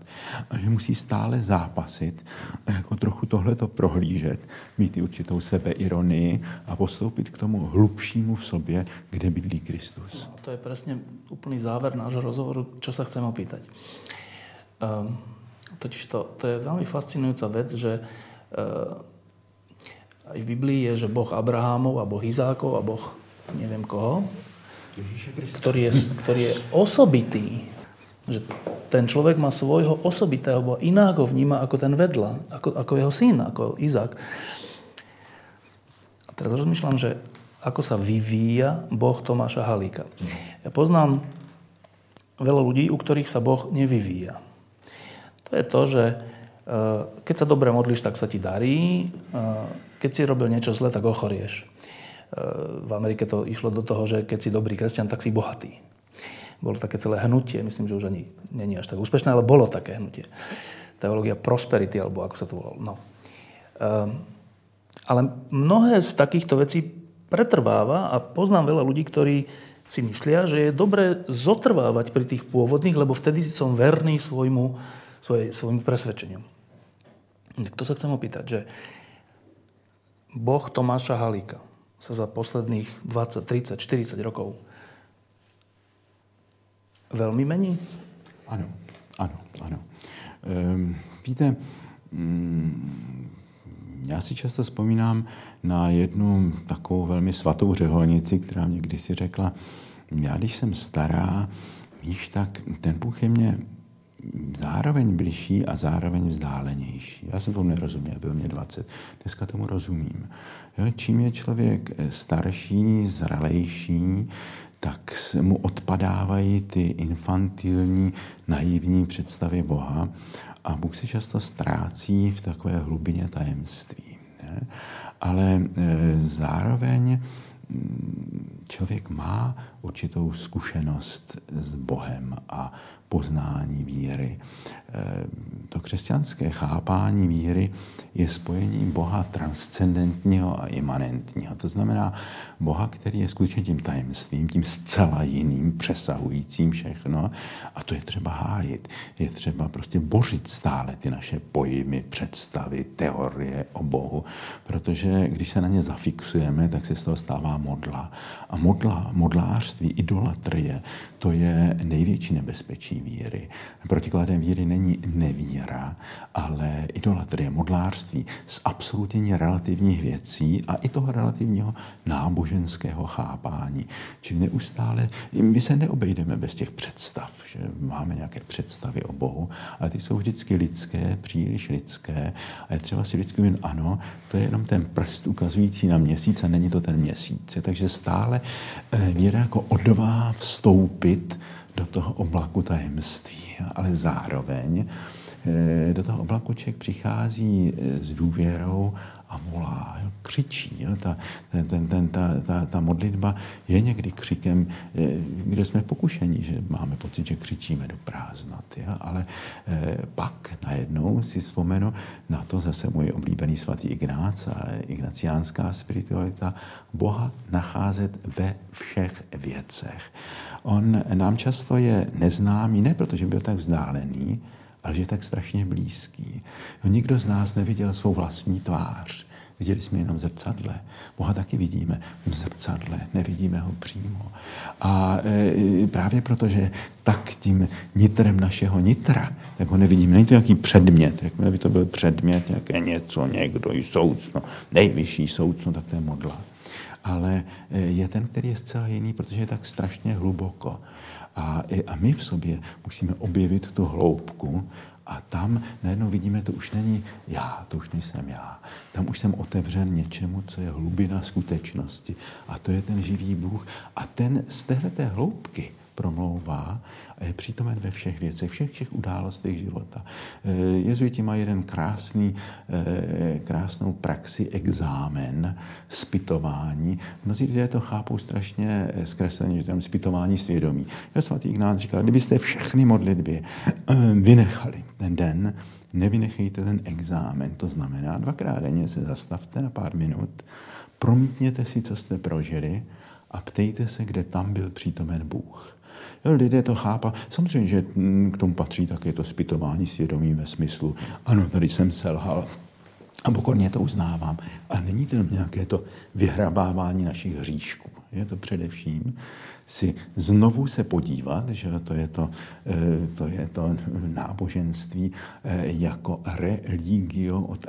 a že musí stále zápasit, jako trochu tohleto prohlížet, mít i určitou sebeironii a postoupit k tomu hlubšímu v sobě, kde bydlí Kristus. No, to je přesně úplný záver nášho rozhovoru, čo sa chcem opýtať. Um, totiž to, to je veľmi fascinujúca vec, že uh, aj v Biblii je, že Boh Abrahamov a Boh Izákov a Boh neviem koho, ktorý je, ktorý je osobitý. Že ten človek má svojho osobitého, bo inak ho vníma ako ten vedla, ako, ako jeho syn, ako Izák. A teraz rozmýšľam, že ako sa vyvíja Boh Tomáša Halíka. Ja poznám veľa ľudí, u ktorých sa Boh nevyvíja. To je to, že eh, keď sa dobre modlíš, tak sa ti darí. Eh, keď si robil niečo zle, tak ochorieš. V Amerike to išlo do toho, že keď si dobrý kresťan, tak si bohatý. Bolo také celé hnutie, myslím, že už ani není až tak úspešné, ale bolo také hnutie. Teológia prosperity, alebo ako sa to volalo. No. Um, ale mnohé z takýchto vecí pretrváva a poznám veľa ľudí, ktorí si myslia, že je dobré zotrvávať pri tých pôvodných, lebo vtedy som verný svojmu, svoj, svojmu presvedčeniu. Tak to sa chcem opýtať, že Boh Tomáša Halíka, sa za posledných 20, 30, 40 rokov velmi mení? Ano, ano, ano. Ehm, víte, mm, já si často vzpomínám na jednu takovou velmi svatou řeholnici, která mě kdysi řekla, já když jsem stará, víš, tak ten Bůh je mě zároveň bližší a zároveň vzdálenější. Já jsem tomu nerozuměl, byl mě 20. Dneska tomu rozumím. Jo, čím je člověk eh, starší, zralejší, tak se mu odpadávají ty infantilní, naivní představy Boha a Bůh se často ztrácí v takové hlubině tajemství. Ne? Ale e, zároveň mm, člověk má určitou zkušenost s Bohem a poznání víry. Eh, to křesťanské chápání víry je spojením Boha transcendentního a imanentního. To znamená Boha, který je skutečně tím tajemstvím, tím zcela jiným, přesahujícím všechno. A to je třeba hájit. Je třeba prostě bořit stále ty naše pojmy, představy, teorie o Bohu, protože když se na ně zafixujeme, tak se z toho stává modla. A modla, modlářství, idolatrie, to je největší nebezpečí víry. Protikladem víry není nevíra, ale idolatrie, modlářství z absolutně relativních věcí a i toho relativního náboženského chápání. Čili neustále, my se neobejdeme bez těch představ, že máme nějaké představy o Bohu, ale ty jsou vždycky lidské, příliš lidské a je třeba si vždycky říct, ano, to je jenom ten prst ukazující na měsíc a není to ten měsíc. Takže stále eh, víra jako odvá vstoupit do toho oblaku tajemství, ale zároveň eh, do toho oblaku člověk přichází eh, s důvěrou a volá, jo, křičí. Jo, ta, ten, ten, ta, ta, ta modlitba je někdy křikem, eh, kde jsme pokušení, že máme pocit, že křičíme do prázdnoty. Jo, ale eh, pak najednou si vzpomenu na to zase můj oblíbený svatý Ignác a ignaciánská spiritualita, Boha nacházet ve všech věcech. On nám často je neznámý, ne protože byl tak vzdálený, ale že je tak strašně blízký. No, nikdo z nás neviděl svou vlastní tvář. Viděli jsme jenom zrcadle. Boha taky vidíme v zrcadle, nevidíme ho přímo. A e, právě proto, že tak tím nitrem našeho nitra, tak ho nevidíme. Není to nějaký předmět. Jakmile by to byl předmět, nějaké něco, někdo, i soucno, nejvyšší soucno, tak to je modla. Ale e, je ten, který je zcela jiný, protože je tak strašně hluboko. A, a my v sobě musíme objevit tu hloubku a tam najednou vidíme, to už není já, to už nejsem já. Tam už jsem otevřen něčemu, co je hlubina skutečnosti. A to je ten živý Bůh. A ten z téhleté hloubky promlouvá a je přítomen ve všech věcech, všech všech událostech života. Eh, jezuiti mají jeden krásný, eh, krásnou praxi exámen, spytování. Mnozí lidé to chápou strašně zkresleně, že tam spytování svědomí. Já svatý Ignác říkal, kdybyste všechny modlitby vynechali ten den, nevynechejte ten exámen. To znamená, dvakrát denně se zastavte na pár minut, promítněte si, co jste prožili a ptejte se, kde tam byl přítomen Bůh. Lidé to chápá. Samozřejmě, že k tomu patří také to zpytování svědomí ve smyslu, ano, tady jsem selhal, a pokorně to uznávám. A není to nějaké to vyhrabávání našich hříšků. Je to především si znovu se podívat, že to je to, eh, to, je to náboženství eh, jako religio od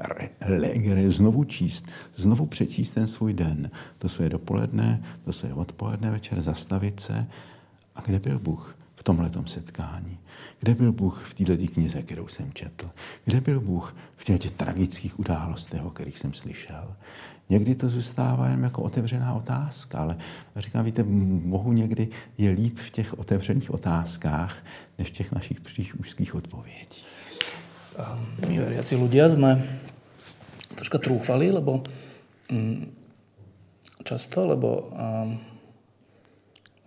legere, znovu číst, znovu přečíst ten svůj den, to své dopoledne, to své odpoledne, večer, zastavit se. A kde byl Bůh v tomhletom setkání? Kde byl Bůh v této knize, kterou jsem četl? Kde byl Bůh v těch tragických událostech, o kterých jsem slyšel? Někdy to zůstává jen jako otevřená otázka, ale říkám, víte, Bohu někdy je líp v těch otevřených otázkách, než v těch našich příliš úzkých odpovědí. My veriaci ľudia sme troška trúfali, lebo mm, často, lebo um,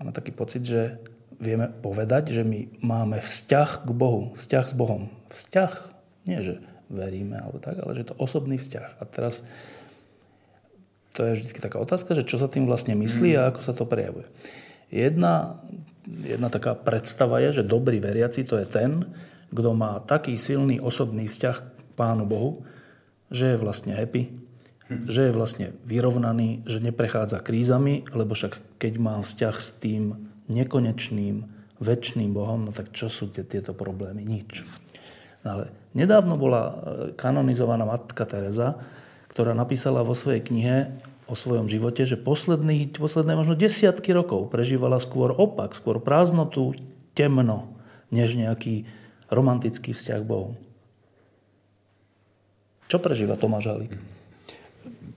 máme taký pocit, že vieme povedať, že my máme vzťah k Bohu, vzťah s Bohom. Vzťah, nie že veríme alebo tak, ale že to osobný vzťah. A teraz to je vždy taká otázka, že čo sa tým vlastne myslí a ako sa to prejavuje. Jedna, jedna taká predstava je, že dobrý veriaci to je ten, kto má taký silný osobný vzťah k Pánu Bohu, že je vlastne happy, že je vlastne vyrovnaný, že neprechádza krízami, lebo však keď má vzťah s tým nekonečným, väčšným Bohom, no tak čo sú tie, tieto problémy? Nič. No ale nedávno bola e, kanonizovaná matka Teresa, ktorá napísala vo svojej knihe o svojom živote, že posledný, posledné možno desiatky rokov prežívala skôr opak, skôr prázdnotu, temno, než nejaký romantický vzťah Bohu. Čo prežíva Tomáš Halík?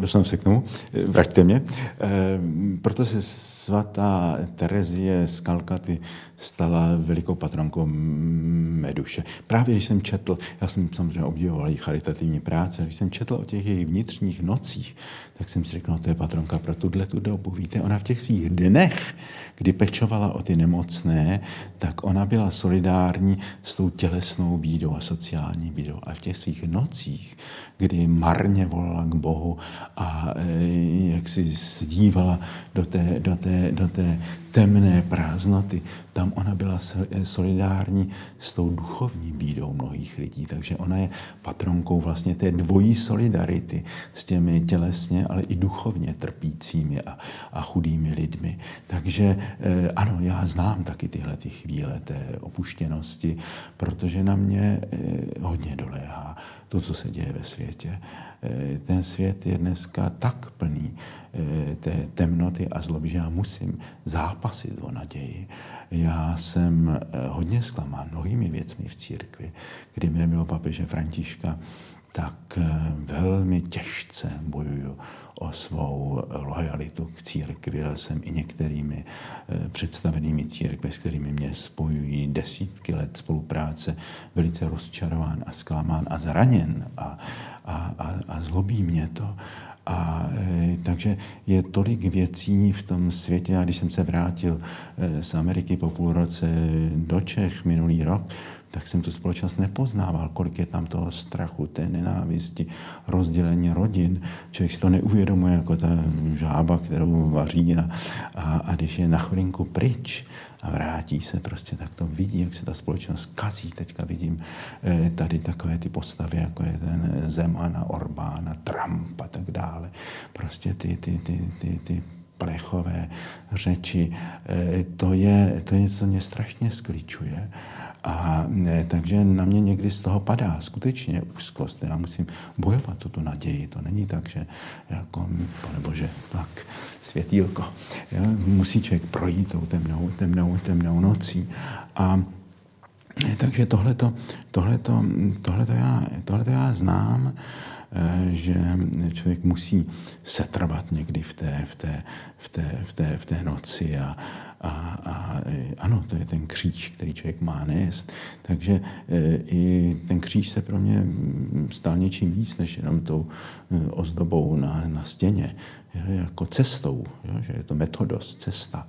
dostanu se k tomu, vraťte mě. E, proto se svatá Terezie z Kalkaty stala velikou patronkou Meduše. Právě když jsem četl, já jsem samozřejmě obdivoval její charitativní práce, když jsem četl o těch jejich vnitřních nocích, tak jsem si řekl, no to je patronka pro tuhle tu dobu. Víte, ona v těch svých dnech, kdy pečovala o ty nemocné, tak ona byla solidární s tou tělesnou bídou a sociální bídou. A v těch svých nocích, kdy marně volala k Bohu a e, jak si dívala do té, do té, do té temné prázdnoty, tam ona byla solidární s tou duchovní bídou mnohých lidí. Takže ona je patronkou vlastně té dvojí solidarity s těmi tělesně, ale i duchovně trpícími a, a chudými lidmi. Takže eh, ano, já znám taky tyhle ty chvíle té opuštěnosti, protože na mě hodně doléhá to, co se děje ve světě. Eh, ten svět je dneska tak plný Eh, té temnoty a zloby, že já musím zápasit o naději. Já jsem eh, hodně zklamán mnohými věcmi v církvi, kdy mě bylo papeže Františka, tak velmi těžce bojuju o svou lojalitu k církvi. Já jsem i některými představenými církve, s kterými mě spojují desítky let spolupráce, velice rozčarován a zklamán a zraněn a, a, a, a zlobí mě to. A e, takže je tolik věcí v tom světě. Já když jsem se vrátil e, z Ameriky po půl roce do Čech minulý rok, tak jsem tu společnost nepoznával, kolik je tam toho strachu, té nenávisti, rozdělení rodin. Člověk si to neuvědomuje jako ta žába, kterou vaří a, a, a když je na chvilinku pryč, a vrátí se prostě, tak to vidí, jak se ta společnost kazí. Teďka vidím eh, tady takové ty postavy, jako je ten Zemana, Orbána, Trump a tak dále. Prostě ty, ty, ty, ty, ty plechové řeči, eh, to je, to je něco, co mě strašně skličuje. A ne, takže na mě někdy z toho padá skutečně úzkost. Já musím bojovat tu naději. To není tak, že jako, pane Bože, tak světýlko. Jo? Musí člověk projít tou temnou, temnou, temnou nocí. A takže tohleto, tohleto, tohleto, já, tohleto já znám. Že člověk musí setrvat někdy v té, v té, v té, v té, v té noci a, a, a ano, to je ten kříž, který člověk má nést. Takže i ten kříž se pro mě stal něčím víc, než jenom tou ozdobou na, na stěně, jako cestou, že je to metodos, cesta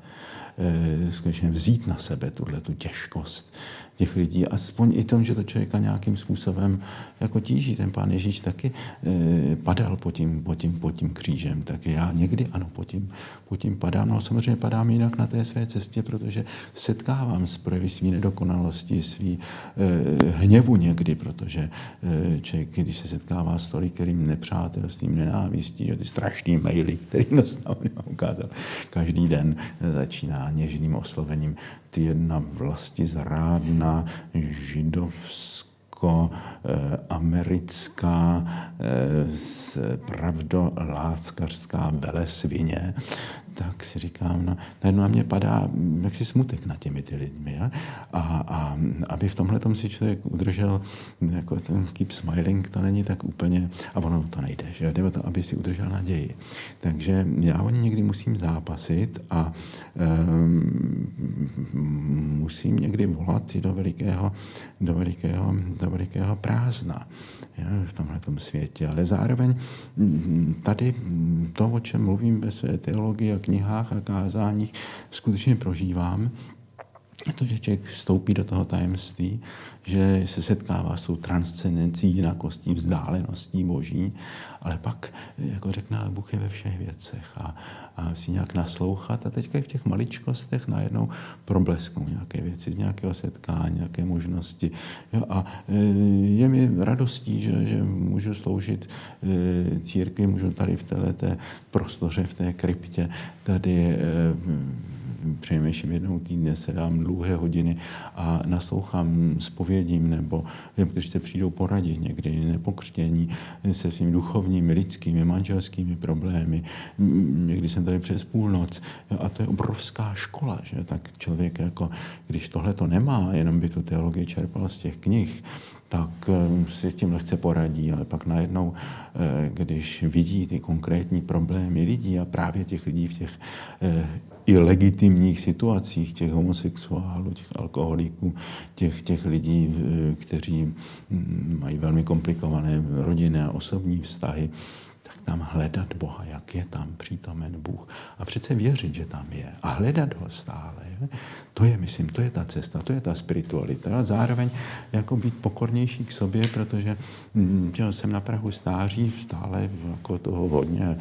skutečně vzít na sebe tuhle tu těžkost, těch lidí, aspoň i tom, že to člověka nějakým způsobem jako tíží. Ten pán Ježíš taky e, padal pod tím, pod, tím, pod tím křížem, tak já někdy ano, pod tím, pod tím padám. No samozřejmě padám jinak na té své cestě, protože setkávám s projevy své nedokonalosti, svý e, hněvu někdy, protože e, člověk, když se setkává s tolikerým nepřátelstvím, nenávistí, ty strašný maily, který nás ukázal každý den, začíná něžným oslovením ty jedna vlasti zrádná židovsko-americká eh, pravdoláckařská velesvině, tak si říkám, no, najednou na mě padá jaksi smutek na těmi ty lidmi. A, a, a aby v tomhle si člověk udržel jako ten keep smiling, to není tak úplně, a ono to nejde, že jde to, aby si udržel naději. Takže já o někdy musím zápasit a um, musím někdy volat i do velikého, do velikého, do velikého prázdna v tomhle světě. Ale zároveň mm, tady to, o čem mluvím ve své teologii a knihách a kázáních, skutečně prožívám, to, že člověk vstoupí do toho tajemství, že se setkává s tou transcendencí, jinakostí, vzdáleností boží, ale pak jako řekne, Bůh je ve všech věcech a, a si nějak naslouchat a teďka i v těch maličkostech najednou problesknou nějaké věci z nějakého setkání, nějaké možnosti. Jo, a e, je mi radostí, že, že můžu sloužit e, církvi, můžu tady v této prostoře, v té kryptě tady e, přinejmenším jednou týdně se dám dlouhé hodiny a naslouchám spovědím nebo když se přijdou poradit někdy nepokřtění se svými duchovními, lidskými, manželskými problémy. Někdy jsem tady přes půlnoc. A to je obrovská škola, že? Tak člověk jako, když tohle to nemá, jenom by tu teologii čerpal z těch knih, tak eh, si s tím lehce poradí, ale pak najednou, eh, když vidí ty konkrétní problémy lidí a právě těch lidí v těch eh, i legitimních situacích těch homosexuálů, těch alkoholiků, těch, těch lidí, kteří mm, mají velmi komplikované rodinné a osobní vztahy, tak tam hledat Boha, jak je tam přítomen Bůh. A přece věřit, že tam je. A hledat ho stále. To je, myslím, to je ta cesta, to je ta spiritualita. A zároveň jako být pokornější k sobě, protože hm, jsem na Prahu stáří, stále jako toho hodně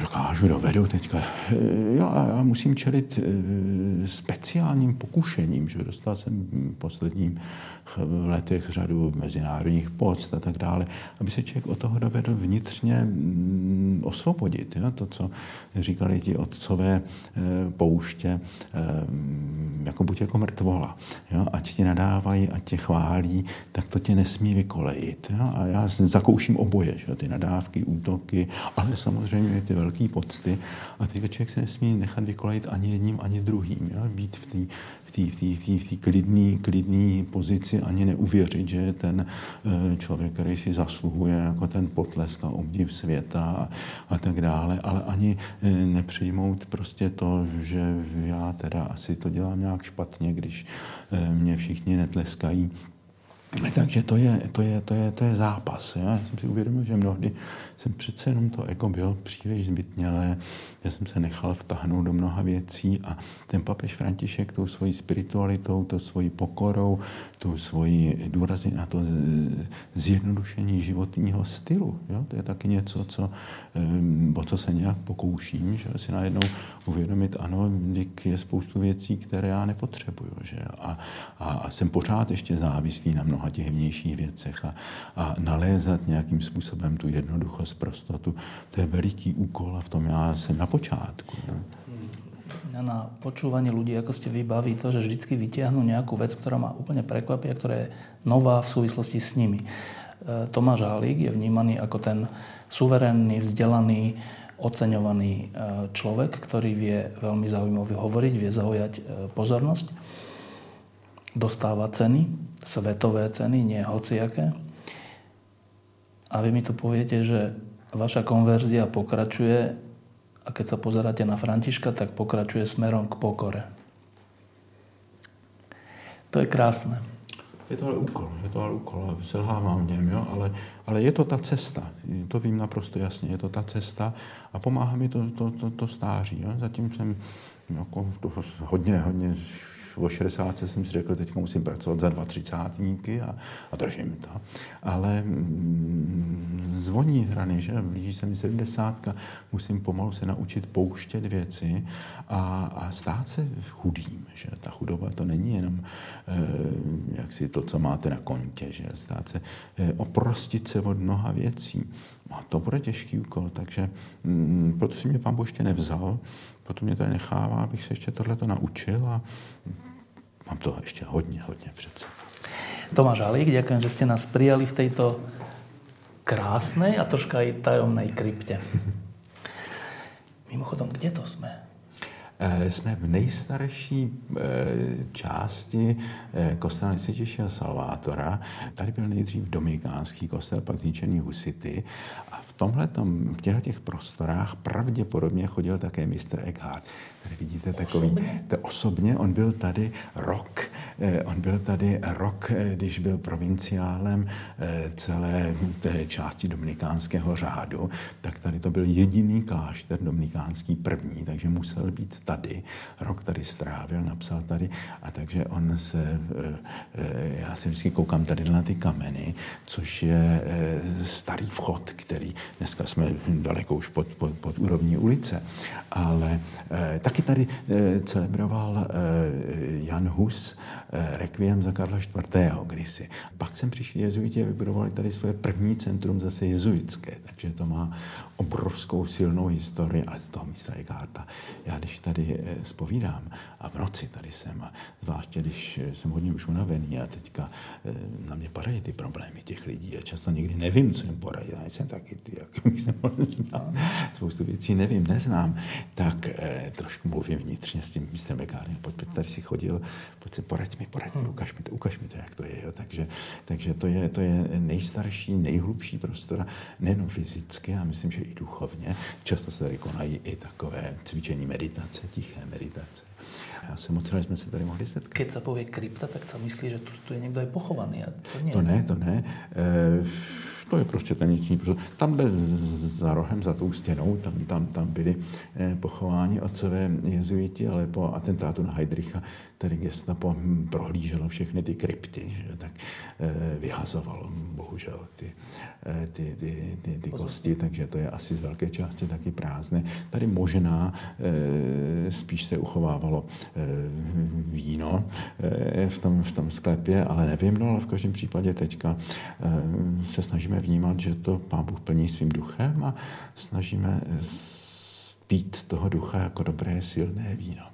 dokážu, dovedu teďka. Jo, a musím čelit eh, speciálním pokušením, že dostal jsem v posledním v letech řadu mezinárodních poct a tak dále, aby se člověk od toho dovedl vnitřně mm, osvobodit. Jo? To, co říkali ti otcové eh, pouště, eh, jako buď jako mrtvola. Jo? Ať ti nadávají, ať tě chválí, tak to tě nesmí vykolejit. Jo? A já zakouším oboje, že? ty nadávky, útoky, ale samozřejmě ty velké pocty. A teď člověk se nesmí nechat vykolejit ani jedním, ani druhým. Jo? Být v té v té klidné klidný pozici ani neuvěřit, že ten eh, člověk, který si zasluhuje jako ten potlesk a obdiv světa a, a tak dále, ale ani eh, nepřijmout prostě to, že já teda asi to dělám nějak špatně, když eh, mě všichni netleskají. Takže to je, to je, to je, to je zápas. Já jsem si uvědomil, že mnohdy jsem přece jenom to ego byl příliš zbytnělé, že jsem se nechal vtahnout do mnoha věcí a ten papež František tou svojí spiritualitou, tou svojí pokorou, tou svojí důrazy na to zjednodušení životního stylu. Jo? To je taky něco, co, o co se nějak pokouším, že si najednou uvědomit, ano, je spoustu věcí, které já nepotřebuju. Že? A, a, a jsem pořád ještě závislý na mnoha těch vnějších věcech a, a nalézat nějakým způsobem tu jednoduchost, prostotu, to je veliký úkol a v tom já jsem na počátku. Ne? na počúvanie ľudí, ako ste vybaví to, že vždycky vytiahnu nejakú vec, ktorá ma úplne prekvapí a ktorá je nová v súvislosti s nimi. E, Tomáš Halík je vnímaný ako ten suverénny, vzdelaný, oceňovaný e, človek, ktorý vie veľmi zaujímavý hovoriť, vie zaujať e, pozornosť. Dostáva ceny, svetové ceny, nie hociaké. A vy mi tu poviete, že vaša konverzia pokračuje a keď sa pozeráte na Františka, tak pokračuje smerom k pokore. To je krásné. Je to ale úkol, je to ale úkol, selhávám v něm, jo? Ale, ale je to ta cesta, to vím naprosto jasně, je to ta cesta a pomáhá mi to, to, to, to stáří. Jo? Zatím jsem jako, to hodně, hodně o 60 jsem si řekl, teď musím pracovat za dva třicátníky a, a držím to. Ale mm, zvoní hrany, že blíží se mi 70, musím pomalu se naučit pouštět věci a, a stát se chudým. Že? Ta chudoba to není jenom e, jak si to, co máte na kontě, že stát se, e, oprostit se od mnoha věcí. A to bude těžký úkol, takže mm, proto si mě pán Boště nevzal, proto mě tady nechává, abych se ještě tohleto naučil a mám toho ještě hodně, hodně před sebou. Tomáš Alík, ďakujem, že ste nás prijali v tejto krásnej a troška aj tajomnej krypte. Mimochodom, kde to sme? Eh, jsme v nejstarší eh, části eh, kostela nejsvětějšího Salvátora. Tady byl nejdřív dominikánský kostel, pak zničený husity. A v tomhle, v těchto těch prostorách pravděpodobně chodil také mistr Eckhart. Tady vidíte takový, osobně? to osobně, on byl tady rok, on byl tady rok, když byl provinciálem celé té části dominikánského řádu, tak tady to byl jediný klášter dominikánský první, takže musel být tady, rok tady strávil, napsal tady a takže on se, eh, eh, já si vždycky koukám tady na ty kameny, což je eh, starý vchod, který dneska jsme daleko už pod, pod, pod úrovní ulice, ale taky tady celebroval Jan Hus Requiem za Karla IV. kdysi. Pak jsem přišli jezuiti a vybudovali tady svoje první centrum zase jezuitské, takže to má obrovskou silnou historii, ale z toho místa Egarta. Já když tady spovídám a v noci tady jsem, a zvláště když jsem hodně už unavený a teďka eh, na mě padají ty problémy těch lidí a často někdy nevím, co jim poradit, já jsem taky ty, jak bych se znám, spoustu věcí nevím, neznám, tak eh, trošku mluvím vnitřně s tím mistrem Begárnem, pojď, pojď, tady si chodil, pojď se poraď mi, poraď mi, hmm. ukaž mi to, ukaž mi to, jak to je, jo. Takže, takže to, je, to je nejstarší, nejhlubší prostor, nejen fyzicky, a myslím, že i duchovně. Často se tady konají i takové cvičení meditace, tiché meditace. Já jsem moc že jsme se tady mohli setkat. Keď se povie krypta, tak se myslí, že tu, tu je někdo je pochovaný. A to, to ne, to ne. E, to je prostě ten vnitřní prostor. Tam byl za rohem, za tou stěnou, tam, tam, tam byli eh, pochováni otcové jezuiti, ale po atentátu na Heidricha tady gestapo prohlíželo všechny ty krypty, že, tak eh, vyhazovalo bohužel ty, eh, ty, ty, ty, ty kosti, takže to je asi z velké části taky prázdné. Tady možná eh, spíš se uchovávalo víno v tom, v tom sklepě, ale nevím, no ale v každém případě teďka se snažíme vnímat, že to Pán Bůh plní svým duchem a snažíme pít toho ducha jako dobré silné víno.